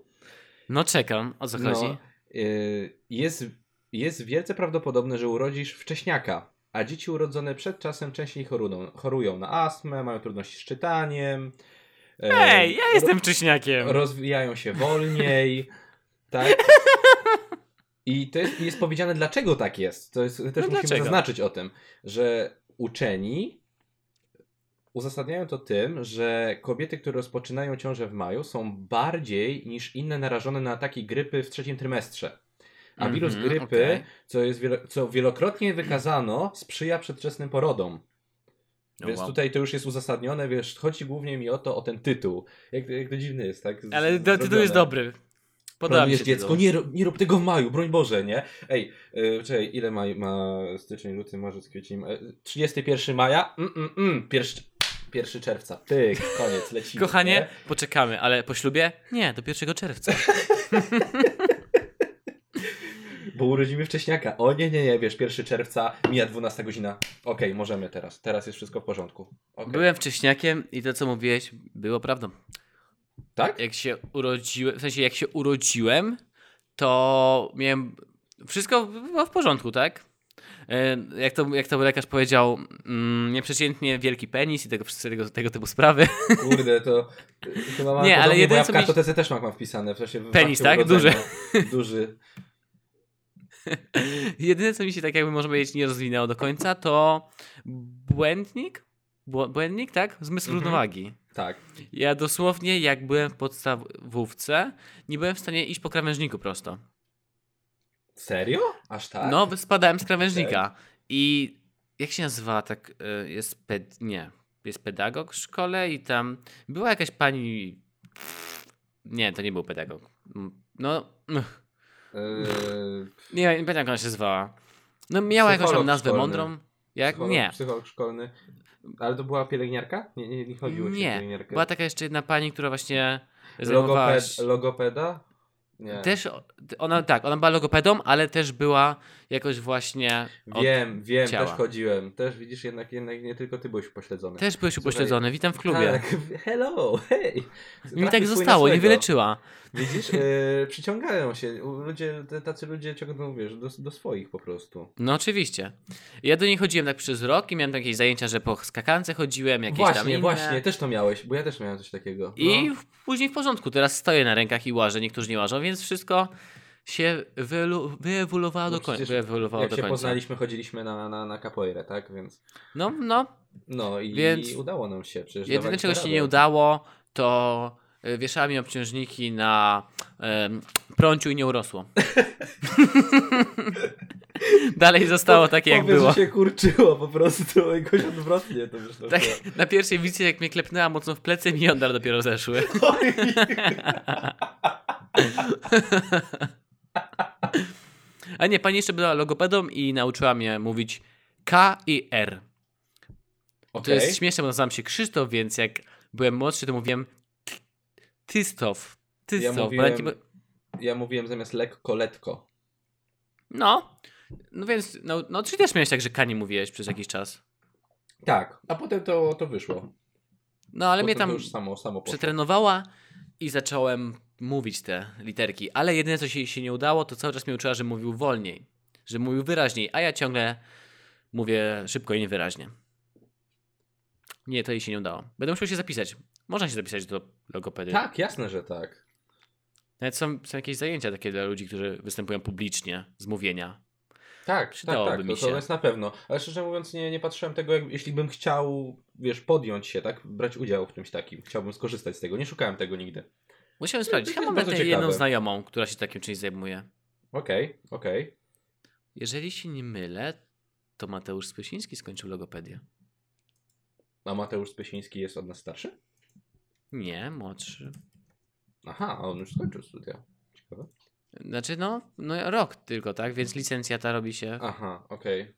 No czekam, o co chodzi? No, y, jest, jest wielce prawdopodobne, że urodzisz wcześniaka, a dzieci urodzone przed czasem częściej chorują, chorują na astmę, mają trudności z czytaniem. E, Ej, ja jestem wcześniakiem! Rozwijają się wolniej. <laughs> tak? I to jest, jest powiedziane, dlaczego tak jest. To jest też musimy dlaczego? zaznaczyć o tym, że uczeni uzasadniają to tym, że kobiety, które rozpoczynają ciążę w maju, są bardziej niż inne narażone na ataki grypy w trzecim trymestrze. A wirus Mhm, grypy, okej. co, jest co wielokrotnie wykazano, sprzyja przedwczesnym porodom. O, Więc wow. tutaj to już jest uzasadnione, wiesz, chodzi głównie mi o to, o ten tytuł. Jak, jak to dziwny jest, tak? Z- Ale to, tytuł jest dobry. Podoba mi się dziecko, nie, nie rób tego w maju, broń Boże, nie? Ej, yy, czekaj, ile maj, ma styczeń, luty, marzec, kwiecień, e, 31 maja? Mm, mm, mm, pierwszy, 1 czerwca, pyk, koniec, lecimy. Kochanie, nie? poczekamy, ale po ślubie? Nie, do 1 czerwca. <laughs> Bo urodzimy wcześniaka. O nie, nie, nie, wiesz, 1 czerwca, mija 12 godzina. Okej, możemy teraz, teraz jest wszystko w porządku. Okej. Byłem wcześniakiem i to, co mówiłeś, było prawdą. Tak? Jak się urodziłem, w sensie jak się urodziłem, to miałem. Wszystko było w porządku, tak? E, Jak to, jak to lekarz powiedział, mm, nieprzeciętnie wielki penis i tego, tego, tego typu sprawy. <laughs> Kurde, to chyba mam Nie, ale jedyne, co mi- kartotece też mam, mam wpisane. W sensie Penis, tak? urodzenia. Duży. <laughs> Jedyne, co mi się tak jakby można powiedzieć nie rozwinęło do końca, to błędnik? Bł- Błędnik, tak? Zmysł Mhm. równowagi. Tak. Ja dosłownie, jak byłem w podstawówce, nie byłem w stanie iść po krawężniku prosto. Serio? Aż tak? No, spadałem z krawężnika. I jak się nazywa tak? y, Jest ped... Nie. Jest pedagog w szkole i tam była jakaś pani. Nie, to nie był pedagog. Mm, No. Yy, Nie, nie pamiętam jak ona się nazywała. No miała jakąś tam Psycholog nazwę szkolny. mądrą. Jak? psycholog, Nie. Psycholog szkolny. Ale to była pielęgniarka? Nie, nie, nie chodziło ci o Nie. pielęgniarkę. Była taka jeszcze jedna pani, która właśnie zajmowała Logoped, się... logopeda? Nie. Też ona, tak, ona była logopedą, ale też była jakoś właśnie. Wiem, wiem, ciała. też chodziłem. Też widzisz, jednak, jednak nie tylko ty byłeś upośledzony. Też byłeś Słuchaj, upośledzony, witam w klubie. Tak, hello, hej. Mi tak zostało, nie wyleczyła. Widzisz, e, przyciągają się. Ludzie, tacy ludzie ciągną, wiesz, do, do swoich po prostu. No oczywiście. Ja do niej chodziłem tak przez rok i miałem tam jakieś zajęcia, że po skakance chodziłem, jakieś tam Właśnie, inne. właśnie, też to miałeś, bo ja też miałem coś takiego. I No. w- później w porządku. Teraz stoję na rękach i łażę, niektórzy nie łażą, więc wszystko się wyelu- wyewoluowało No do końca. przecież Wyewoluowało Jak do się końca. poznaliśmy, chodziliśmy na, na, na capoeirę, tak? Więc No, no. no i, Więc- i udało nam się. Przecież Jedyne czego się nie udało, to y, wieszałem mi obciążniki na em, prąciu i nie urosło. <laughs> Dalej zostało takie jak Powiedz, było. się kurczyło po prostu, jakoś odwrotnie to wyszło. Tak, na pierwszej wizycie jak mnie klepnęła mocno w plecy, mi dopiero zeszły. <laughs> A nie, pani jeszcze była logopedą i nauczyła mnie mówić K i R. To Okej. jest śmieszne, bo nazywam się Krzysztof, więc jak byłem młodszy, to mówiłem Tystow. Ja Tystow. bo nie mówiłem, ja mówiłem zamiast lekko, letko. No. No więc, no, no czy też miałeś tak, że K nie mówiłeś przez jakiś czas? Tak, a potem to, to wyszło. No ale mnie Potem to tam już samo, samo poszło. przetrenowała i zacząłem mówić te literki. Ale jedyne, co się, się nie udało, to cały czas mnie uczyła, że mówił wolniej. Że mówił wyraźniej, a ja ciągle mówię szybko i niewyraźnie. Nie, to jej się nie udało. Będę musiał się zapisać. Można się zapisać do logopedy. Tak, jasne, że tak. Nawet są, są jakieś zajęcia takie dla ludzi, którzy występują publicznie z mówienia. Tak, tak, Przydałoby tak, mi to, to się. jest na pewno. Ale szczerze mówiąc, nie, nie patrzyłem tego, jak, jeśli bym chciał, wiesz, podjąć się, tak, brać udział w czymś takim. Chciałbym skorzystać z tego. Nie szukałem tego nigdy. Musiałem sprawdzić. Ja mam jedną znajomą, która się takim czymś zajmuje. Okej, okej. Jeżeli się nie mylę, to Mateusz Spysiński skończył logopedię. A Mateusz Spysiński jest od nas starszy? Nie, młodszy. Aha, a on już skończył studia. Ciekawe. Znaczy, no, no rok tylko, tak? Więc licencja ta robi się. Aha, okej.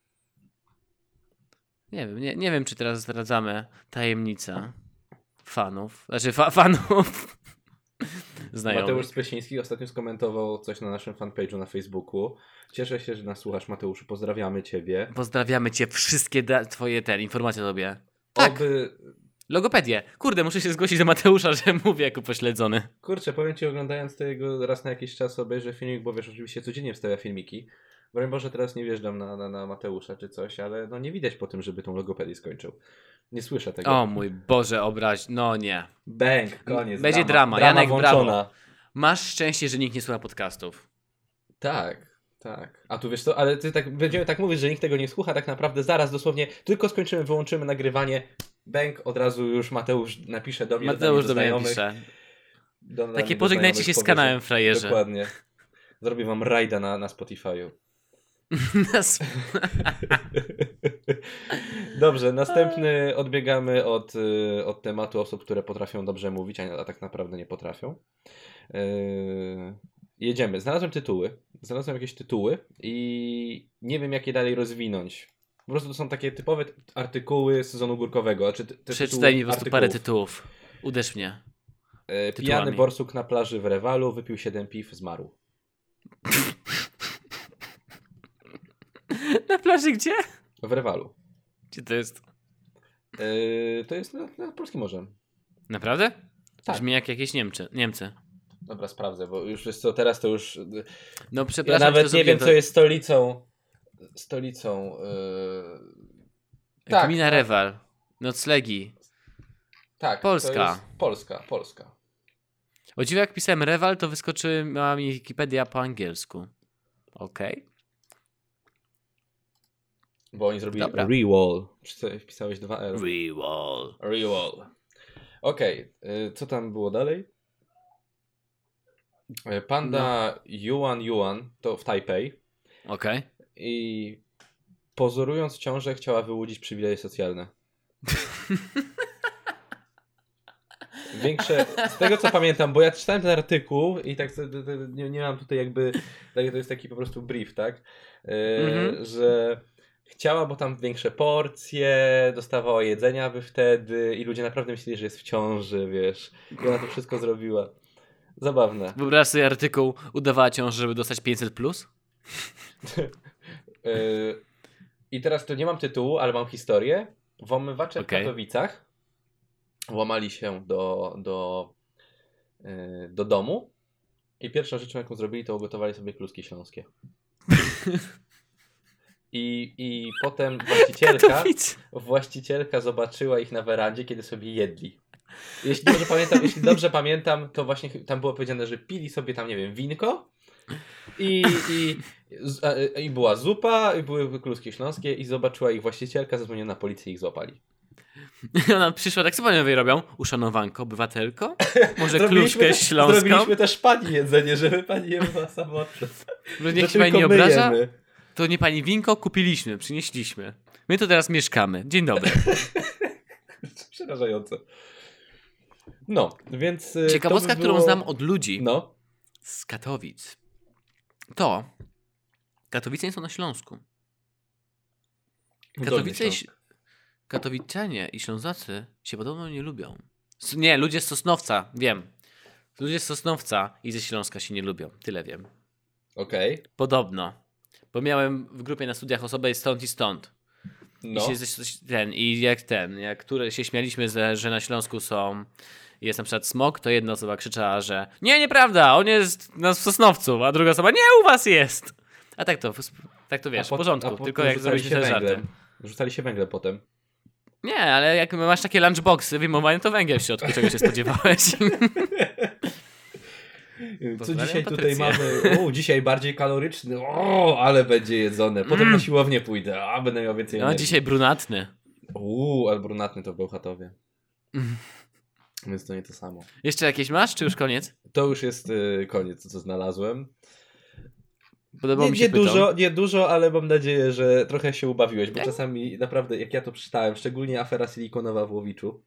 Nie wiem, nie, nie wiem, czy teraz zdradzamy tajemnicę fanów. Znaczy, fa fanów. Znajomych. Mateusz Spysiński ostatnio skomentował coś na naszym fanpage'u na Facebooku. Cieszę się, że nas słuchasz, Mateuszu. Pozdrawiamy Ciebie. Pozdrawiamy cię, wszystkie twoje te informacje o tobie. Tak. Oby... Logopedię. Kurde, muszę się zgłosić do Mateusza, że mówię jako pośledzony. Kurczę, powiem Ci, oglądając tego raz na jakiś czas obejrzę filmik, bo wiesz, oczywiście codziennie wstawia filmiki. Broń Boże, teraz nie wjeżdżam na, na, na Mateusza czy coś, ale no nie widać po tym, żeby tą logopedię skończył. Nie słyszę tego. O mój Boże, obraź. No nie. Bang, koniec. Będzie drama. drama. Janek, włączona. Masz szczęście, że nikt nie słucha podcastów. Tak, tak. A tu wiesz co, ale ty tak będziemy tak mówić, że nikt tego nie słucha, tak naprawdę zaraz dosłownie tylko skończymy, wyłączymy nagrywanie. Bang, od razu już Mateusz napisze do mnie. Mateusz do do mnie napisze. do- Takie pożegnajcie się z kanałem, frajerze. Dokładnie. Zrobię wam rajda na, na Spotify'u. <laughs> Dobrze, następny odbiegamy od, y, od tematu osób, które potrafią dobrze mówić, a, tak naprawdę nie potrafią. Yy, jedziemy. Znalazłem tytuły. Znalazłem jakieś tytuły i nie wiem, jak je dalej rozwinąć. Po prostu to są takie typowe artykuły sezonu górkowego. Znaczy te, Przeczytaj mi po prostu parę tytułów. Uderz mnie. Tytułami. Pijany borsuk na plaży w Rewalu wypił 7 piw, zmarł. <laughs> Na plaży gdzie? W Rewalu. Gdzie to jest? E, to jest nad, nad Polskim Morzem. Naprawdę? Tak. Brzmi jak jakieś Niemcy. Niemcy. Dobra, sprawdzę, bo już jest co, teraz to już... No Ja przepraszam, nawet to nie wiem, to- co jest stolicą. Stolicą. Yy... tak, Gmina tak. Rewal. Noclegi. Tak. Polska. Polska, Polska. O dziwo jak pisałem Rewal, to wyskoczyła mi Wikipedia po angielsku. Okej. Bo oni zrobili Dobra. rewall. Czy wpisałeś dwa R? Rewal. Rewall. Okej, y, co tam było dalej? Y, Panda Yuan Yuan to w Tajpej Okej. i pozorując ciążę chciała wyłudzić przywileje socjalne. <laughs> Większe, z tego co pamiętam, bo ja czytałem ten artykuł i tak nie, nie mam tutaj jakby, tak, to jest taki po prostu brief, tak, Yy, Mhm. że chciała, bo tam większe porcje, dostawała jedzenia by wtedy i ludzie naprawdę myśleli, że jest w ciąży, wiesz, i ona to wszystko zrobiła. Zabawne. Wyobraź sobie artykuł, udawała ciąż, żeby dostać 500+. Plus? Yy, <laughs> I teraz to nie mam tytułu, ale mam historię. Włamywacze Okej. w Katowicach włamali się do, do, yy, do domu i pierwszą rzeczą, jaką zrobili, to ugotowali sobie kluski śląskie. <laughs> I, I potem <laughs> właścicielka, Katowice. właścicielka zobaczyła ich na werandzie, kiedy sobie jedli. Jeśli dobrze pamiętam, jeśli dobrze pamiętam, to właśnie tam było powiedziane, że pili sobie tam, nie wiem, winko i, i, i była zupa, i były kluski śląskie i zobaczyła ich właścicielka, zadzwoniła na policję i ich złapali. <laughs> Ona przyszła, tak sobie panowie robią. Uszanowanko, obywatelko? Może <laughs> kluczkę też- śląską? Zrobiliśmy też pani jedzenie, żeby pani nie była samotna. Niech się pani nie obraża? jemy. To nie pani winko, kupiliśmy, przynieśliśmy. My tu teraz mieszkamy. Dzień dobry. <laughs> Przerażające. No, więc... y, Ciekawostka, to by którą było- znam od ludzi No, z Katowic, to Katowice nie są na Śląsku. Katowice i... I Ślązacy się podobno nie lubią. Nie, ludzie z Sosnowca, wiem. Ludzie z Sosnowca i ze Śląska się nie lubią, tyle wiem. Okej. Podobno. Bo miałem w grupie na studiach osobę stąd i stąd. No. I, się, ten, I jak ten, jak które się śmialiśmy, że, że na Śląsku są jest na przykład smok, to jedna osoba krzyczała, że nie, nieprawda, on jest na w Sosnowcu, a druga osoba, nie, u was jest. A tak to, tak to wiesz, A po- w porządku, po- tylko jak węglem. żartem. Rzucali się węglem potem. Nie, ale jak masz takie lunchboxy wyjmowane, to węgiel w środku, czego się spodziewałeś. <laughs> Co dzisiaj tutaj mamy? O, dzisiaj bardziej kaloryczny. O, ale będzie jedzone. Potem Mm. na siłownię pójdę. A, będę miał więcej No, energii. dzisiaj brunatny. Uuu, ale brunatny to w Bełchatowie. Mm. Więc to nie to samo. Jeszcze jakieś masz, czy już koniec? To już jest y, koniec, co znalazłem. Podobał Nie, mi się nie dużo, nie dużo, ale mam nadzieję, że trochę się ubawiłeś, bo Tak? czasami naprawdę, jak ja to przeczytałem, szczególnie afera silikonowa w Łowiczu,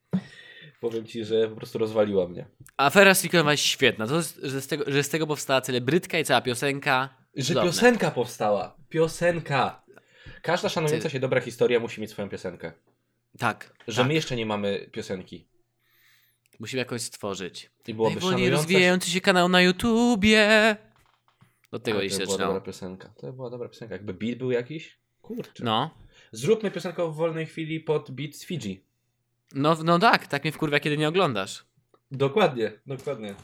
powiem ci, że po prostu rozwaliła mnie. Afera Silikonowa jest świetna. To że, z tego, że z tego powstała celebrytka i cała piosenka. Że Cudowne. piosenka powstała. Piosenka. Każda szanująca się dobra historia musi mieć swoją piosenkę. Tak. Że tak. my jeszcze nie mamy piosenki. Musimy jakoś stworzyć. I byłoby Najwolniej szanująca rozwijający się kanał na YouTubie. Od tego Ale iść To była dobra piosenka. To była dobra piosenka. Jakby beat był jakiś? Kurczę. No. Zróbmy piosenkę w wolnej chwili pod beat z Fiji. No. No tak, tak mnie wkurwia, kiedy nie oglądasz. Dokładnie, dokładnie.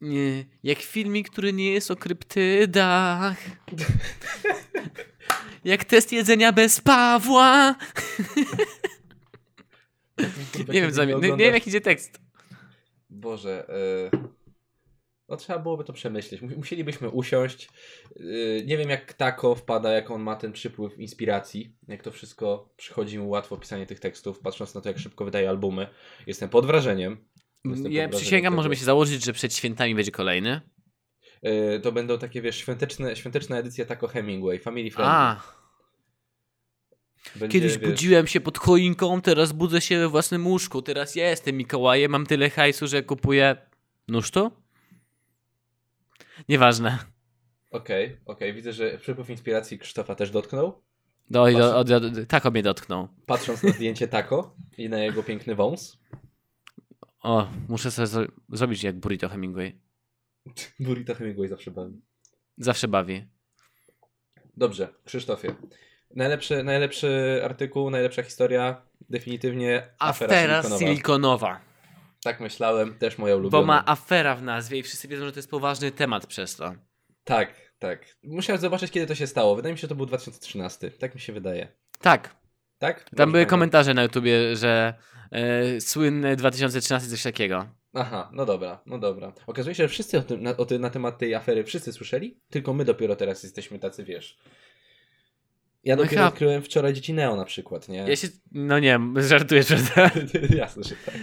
Nie, jak filmik, który nie jest o kryptydach. <laughs> jak test jedzenia bez Pawła. Nie wiem, nie, nie wiem, jak idzie tekst. Boże. E... No trzeba byłoby to przemyśleć. Mu- Musielibyśmy usiąść. E, Nie wiem jak Tako wpada, jak on ma ten przypływ inspiracji. Jak to wszystko przychodzi mu łatwo pisanie tych tekstów, patrząc na to, jak szybko wydaje albumy. Jestem pod wrażeniem. Jestem pod Ja wrażeniem przysięgam, tego. możemy się założyć, że przed świętami będzie kolejny. E, To będą takie, wiesz, świąteczne, świąteczna edycja Tako Hemingway, Family Friendly. A, Będzie, kiedyś wiesz, budziłem się pod choinką, teraz budzę się we własnym łóżku. Teraz ja jestem Mikołajem, mam tyle hajsu, że kupuję... Nóż tu? Nieważne. Okej, okej. Widzę, że przypływ inspiracji Krzysztofa też dotknął. Do, do, do, do, tako mnie dotknął. Patrząc na zdjęcie Tako i na jego piękny wąs. O, muszę sobie zro- zrobić jak Burrito Hemingway. <laughs> Burrito Hemingway zawsze bawi. Zawsze bawi. Dobrze, Krzysztofie. Najlepszy, najlepszy artykuł, najlepsza historia, definitywnie afera, Afera silikonowa. silikonowa. Tak myślałem, też moja ulubiona. Bo ma afera w nazwie i wszyscy wiedzą, że to jest poważny temat przez to. Tak, tak. Musiałem zobaczyć, kiedy to się stało. Wydaje mi się, że to był 2013. Tak mi się wydaje. Tak, Tak? tam Dobrze były pamiętam? komentarze na YouTubie, że e, słynny 2013 coś takiego. Aha, no dobra, no dobra. Okazuje się, że wszyscy o tym, na, o tym, na temat tej afery wszyscy słyszeli, tylko my dopiero teraz jesteśmy tacy, wiesz. Ja No dopiero odkryłem wczoraj dzieci Neo na przykład, nie? Ja się, no nie, żartuję, prawda? <laughs> Jasne, że tak.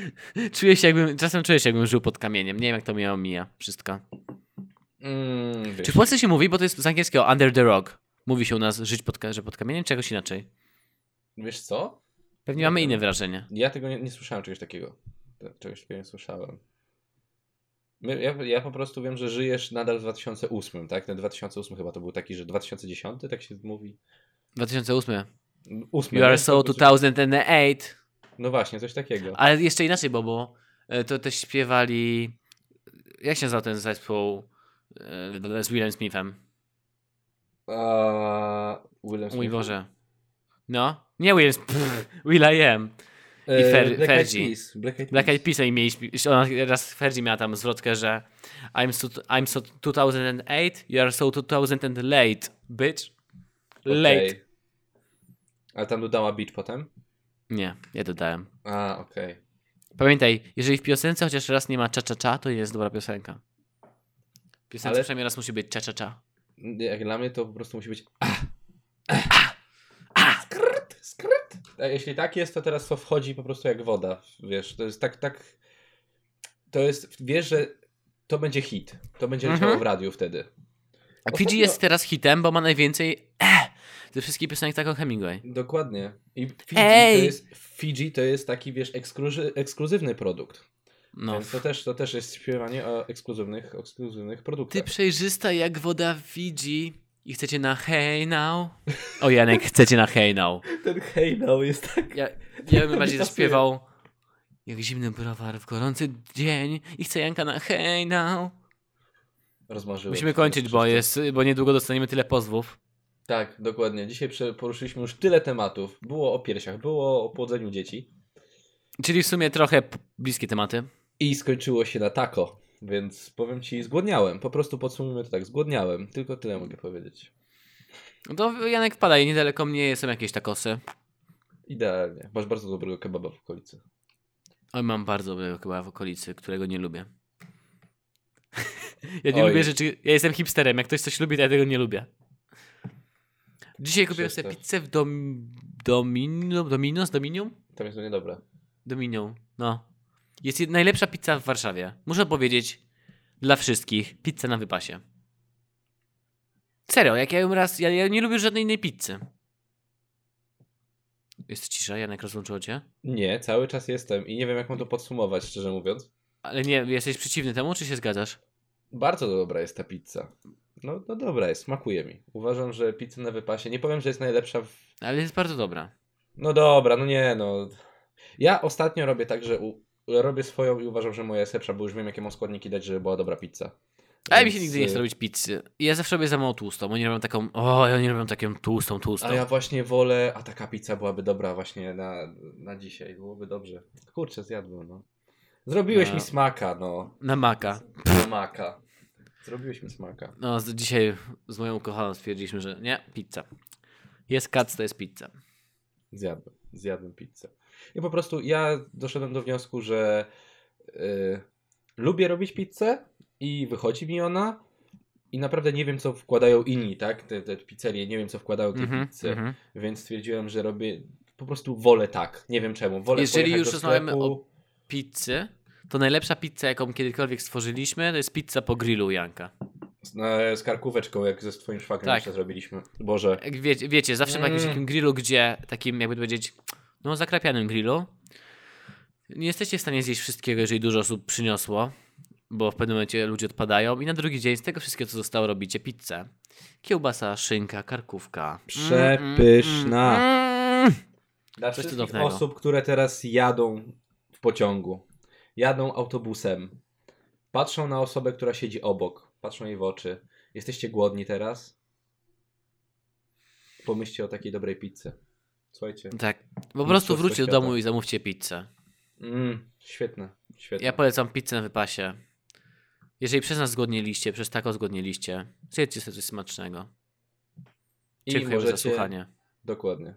Czuję się jakbym, czasem czuję się jakbym żył pod kamieniem. Nie wiem jak to mnie omija wszystko. Mm. Czy w Polsce się mówi, bo to jest z angielskiego under the rock. Mówi się u nas żyć pod, że pod kamieniem, czy jakoś inaczej? Wiesz co? Pewnie Nie mamy inne wrażenie. Ja tego nie, nie słyszałem czegoś takiego. Czegoś takiego nie słyszałem. Ja, ja po prostu wiem, że żyjesz nadal w 2008, tak? Ten 2008 chyba to był taki, że 2010, tak się mówi? 2008. 8. You are so To- 2008. No właśnie, coś takiego. Ale jeszcze inaczej, bo, bo e, to też śpiewali. Jak się nazywał ten zespół e, z Willem Smithem? A, Willem Mój Smith. Boże. No, nie Will, <laughs> pff, Will I am. E, I Fer- Black Eyed Fergie. Peas. Black Eyed Black. Eyed Peas i mieliśmy, ona raz Fergie miała tam zwrotkę, że I'm so, I'm so 2008, you are so 2000 and late, bitch. Late. Okej. Ale tam dodała beach potem? Nie, nie dodałem. A, okej. Pamiętaj, jeżeli w piosence chociaż raz nie ma cza-cza-cza, to jest dobra piosenka. W piosence Ale- przynajmniej raz musi być cza-cza-cza. Jak dla mnie to po prostu musi być ah, ah, ah, skryt, skryt. A jeśli tak jest, to teraz to wchodzi po prostu jak woda, wiesz, to jest tak, tak, to jest, wiesz, że to będzie hit, to będzie Mhm. leciało w radiu wtedy. A Ostatnio- Fiji jest teraz hitem, bo ma najwięcej eh, ze wszystkich piosenek taką Hemingway. Dokładnie. I Fiji Ej! to jest, Fiji to jest taki, wiesz, ekskluzy, ekskluzywny produkt. No. Więc to też, to też jest śpiewanie o ekskluzywnych, ekskluzywnych Ty produktach. przejrzysta jak woda w Fiji i chcecie na hey now? O Janek, <laughs> chcecie na hey now. Ten hej no jest tak... Ja, ja bym bardziej <laughs> zaśpiewał jak zimny browar w gorący dzień i chcę Janka na hey now. Rozmarzyłem. Musimy kończyć, bo, jest, bo niedługo dostaniemy tyle pozwów. Tak, dokładnie. Dzisiaj poruszyliśmy już tyle tematów. Było o piersiach, było o płodzeniu dzieci Czyli w sumie trochę bliskie tematy. i skończyło się na tako. Więc powiem ci, zgłodniałem. Po prostu podsumujmy to tak, zgłodniałem. Tylko tyle mogę powiedzieć. No to Janek wpadaj, niedaleko mnie są jakieś takosy. Idealnie. Masz bardzo dobrego kebaba w okolicy. Oj, mam bardzo dobrego chyba w okolicy, którego nie lubię. <laughs> ja nie Oj. lubię rzeczy. Ja jestem hipsterem. Jak ktoś coś lubi, to ja tego nie lubię. Dzisiaj kupiłem sobie pizzę w dom... Domino... Dominos? Dominium? Tam jest to niedobre. Dominium. No. Jest najlepsza pizza w Warszawie. Muszę powiedzieć dla wszystkich. Pizza na wypasie. Serio, jak ja ją raz... Ja, ja nie lubię żadnej innej pizzy. Jest cisza, Janek rozłączyło cię? Nie, cały czas jestem i nie wiem jak mam to podsumować, szczerze mówiąc. Ale nie, jesteś przeciwny temu, czy się zgadzasz? Bardzo dobra jest ta pizza. No, no dobra jest, smakuje mi. Uważam, że pizza na wypasie, nie powiem, że jest najlepsza w Ale jest bardzo dobra. No dobra, no nie, no. Ja ostatnio robię tak, że u... robię swoją i uważam, że moja jest lepsza, bo już wiem, jakie mam składniki dać, żeby była dobra pizza. Ale mi się Więc, nigdy nie chce y, robić pizzy. Ja zawsze robię za mało tłustą. Oni robią taką. O, oni robią taką tłustą, tłustą. A ja właśnie wolę, a taka pizza byłaby dobra właśnie na, na dzisiaj, byłoby dobrze. Kurczę, zjadłem, no. Zrobiłeś No. mi smaka, no. Na maka. Na maka. Zrobiłeś mi smaka. No, z, dzisiaj z moją ukochaną stwierdziliśmy, że nie, pizza. Jest kac, to jest pizza. Zjadłem, zjadłem pizzę. I po prostu ja doszedłem do wniosku, że y, lubię robić pizzę i wychodzi mi ona i naprawdę nie wiem, co wkładają inni, tak? Te, te pizzerie, nie wiem, co wkładają te Mhm, pizze, mhm. więc stwierdziłem, że robię, po prostu wolę tak. Nie wiem czemu. Wolę Jeżeli już rozmawiamy o Pizzy, to najlepsza pizza, jaką kiedykolwiek stworzyliśmy, to jest pizza po grillu Janka. Z, na, z karkóweczką, jak ze twoim szwagrem Tak. jeszcze zrobiliśmy. Boże. Jak wiecie, zawsze po jakimś Mm. takim grillu, gdzie takim, jakby powiedzieć, no zakrapianym grillu, nie jesteście w stanie zjeść wszystkiego, jeżeli dużo osób przyniosło, bo w pewnym momencie ludzie odpadają i na drugi dzień z tego wszystkiego, co zostało, robicie pizzę. Kiełbasa, szynka, karkówka. Przepyszna. Mm, mm. Dla Coś wszystkich cudownego. osób, które teraz jadą w pociągu, jadą autobusem, patrzą na osobę, która siedzi obok, patrzą jej w oczy. Jesteście głodni teraz? Pomyślcie o takiej dobrej pizzy. Słuchajcie. Tak. Po prostu wróćcie do świata. domu i zamówcie pizzę. Mm, świetne, świetne. Ja polecam pizzę na wypasie. Jeżeli przez nas zgodnieliście, przez tako zgodnieliście, zjedzcie sobie coś smacznego. I Dziękuję za możecie- słuchanie. Dokładnie.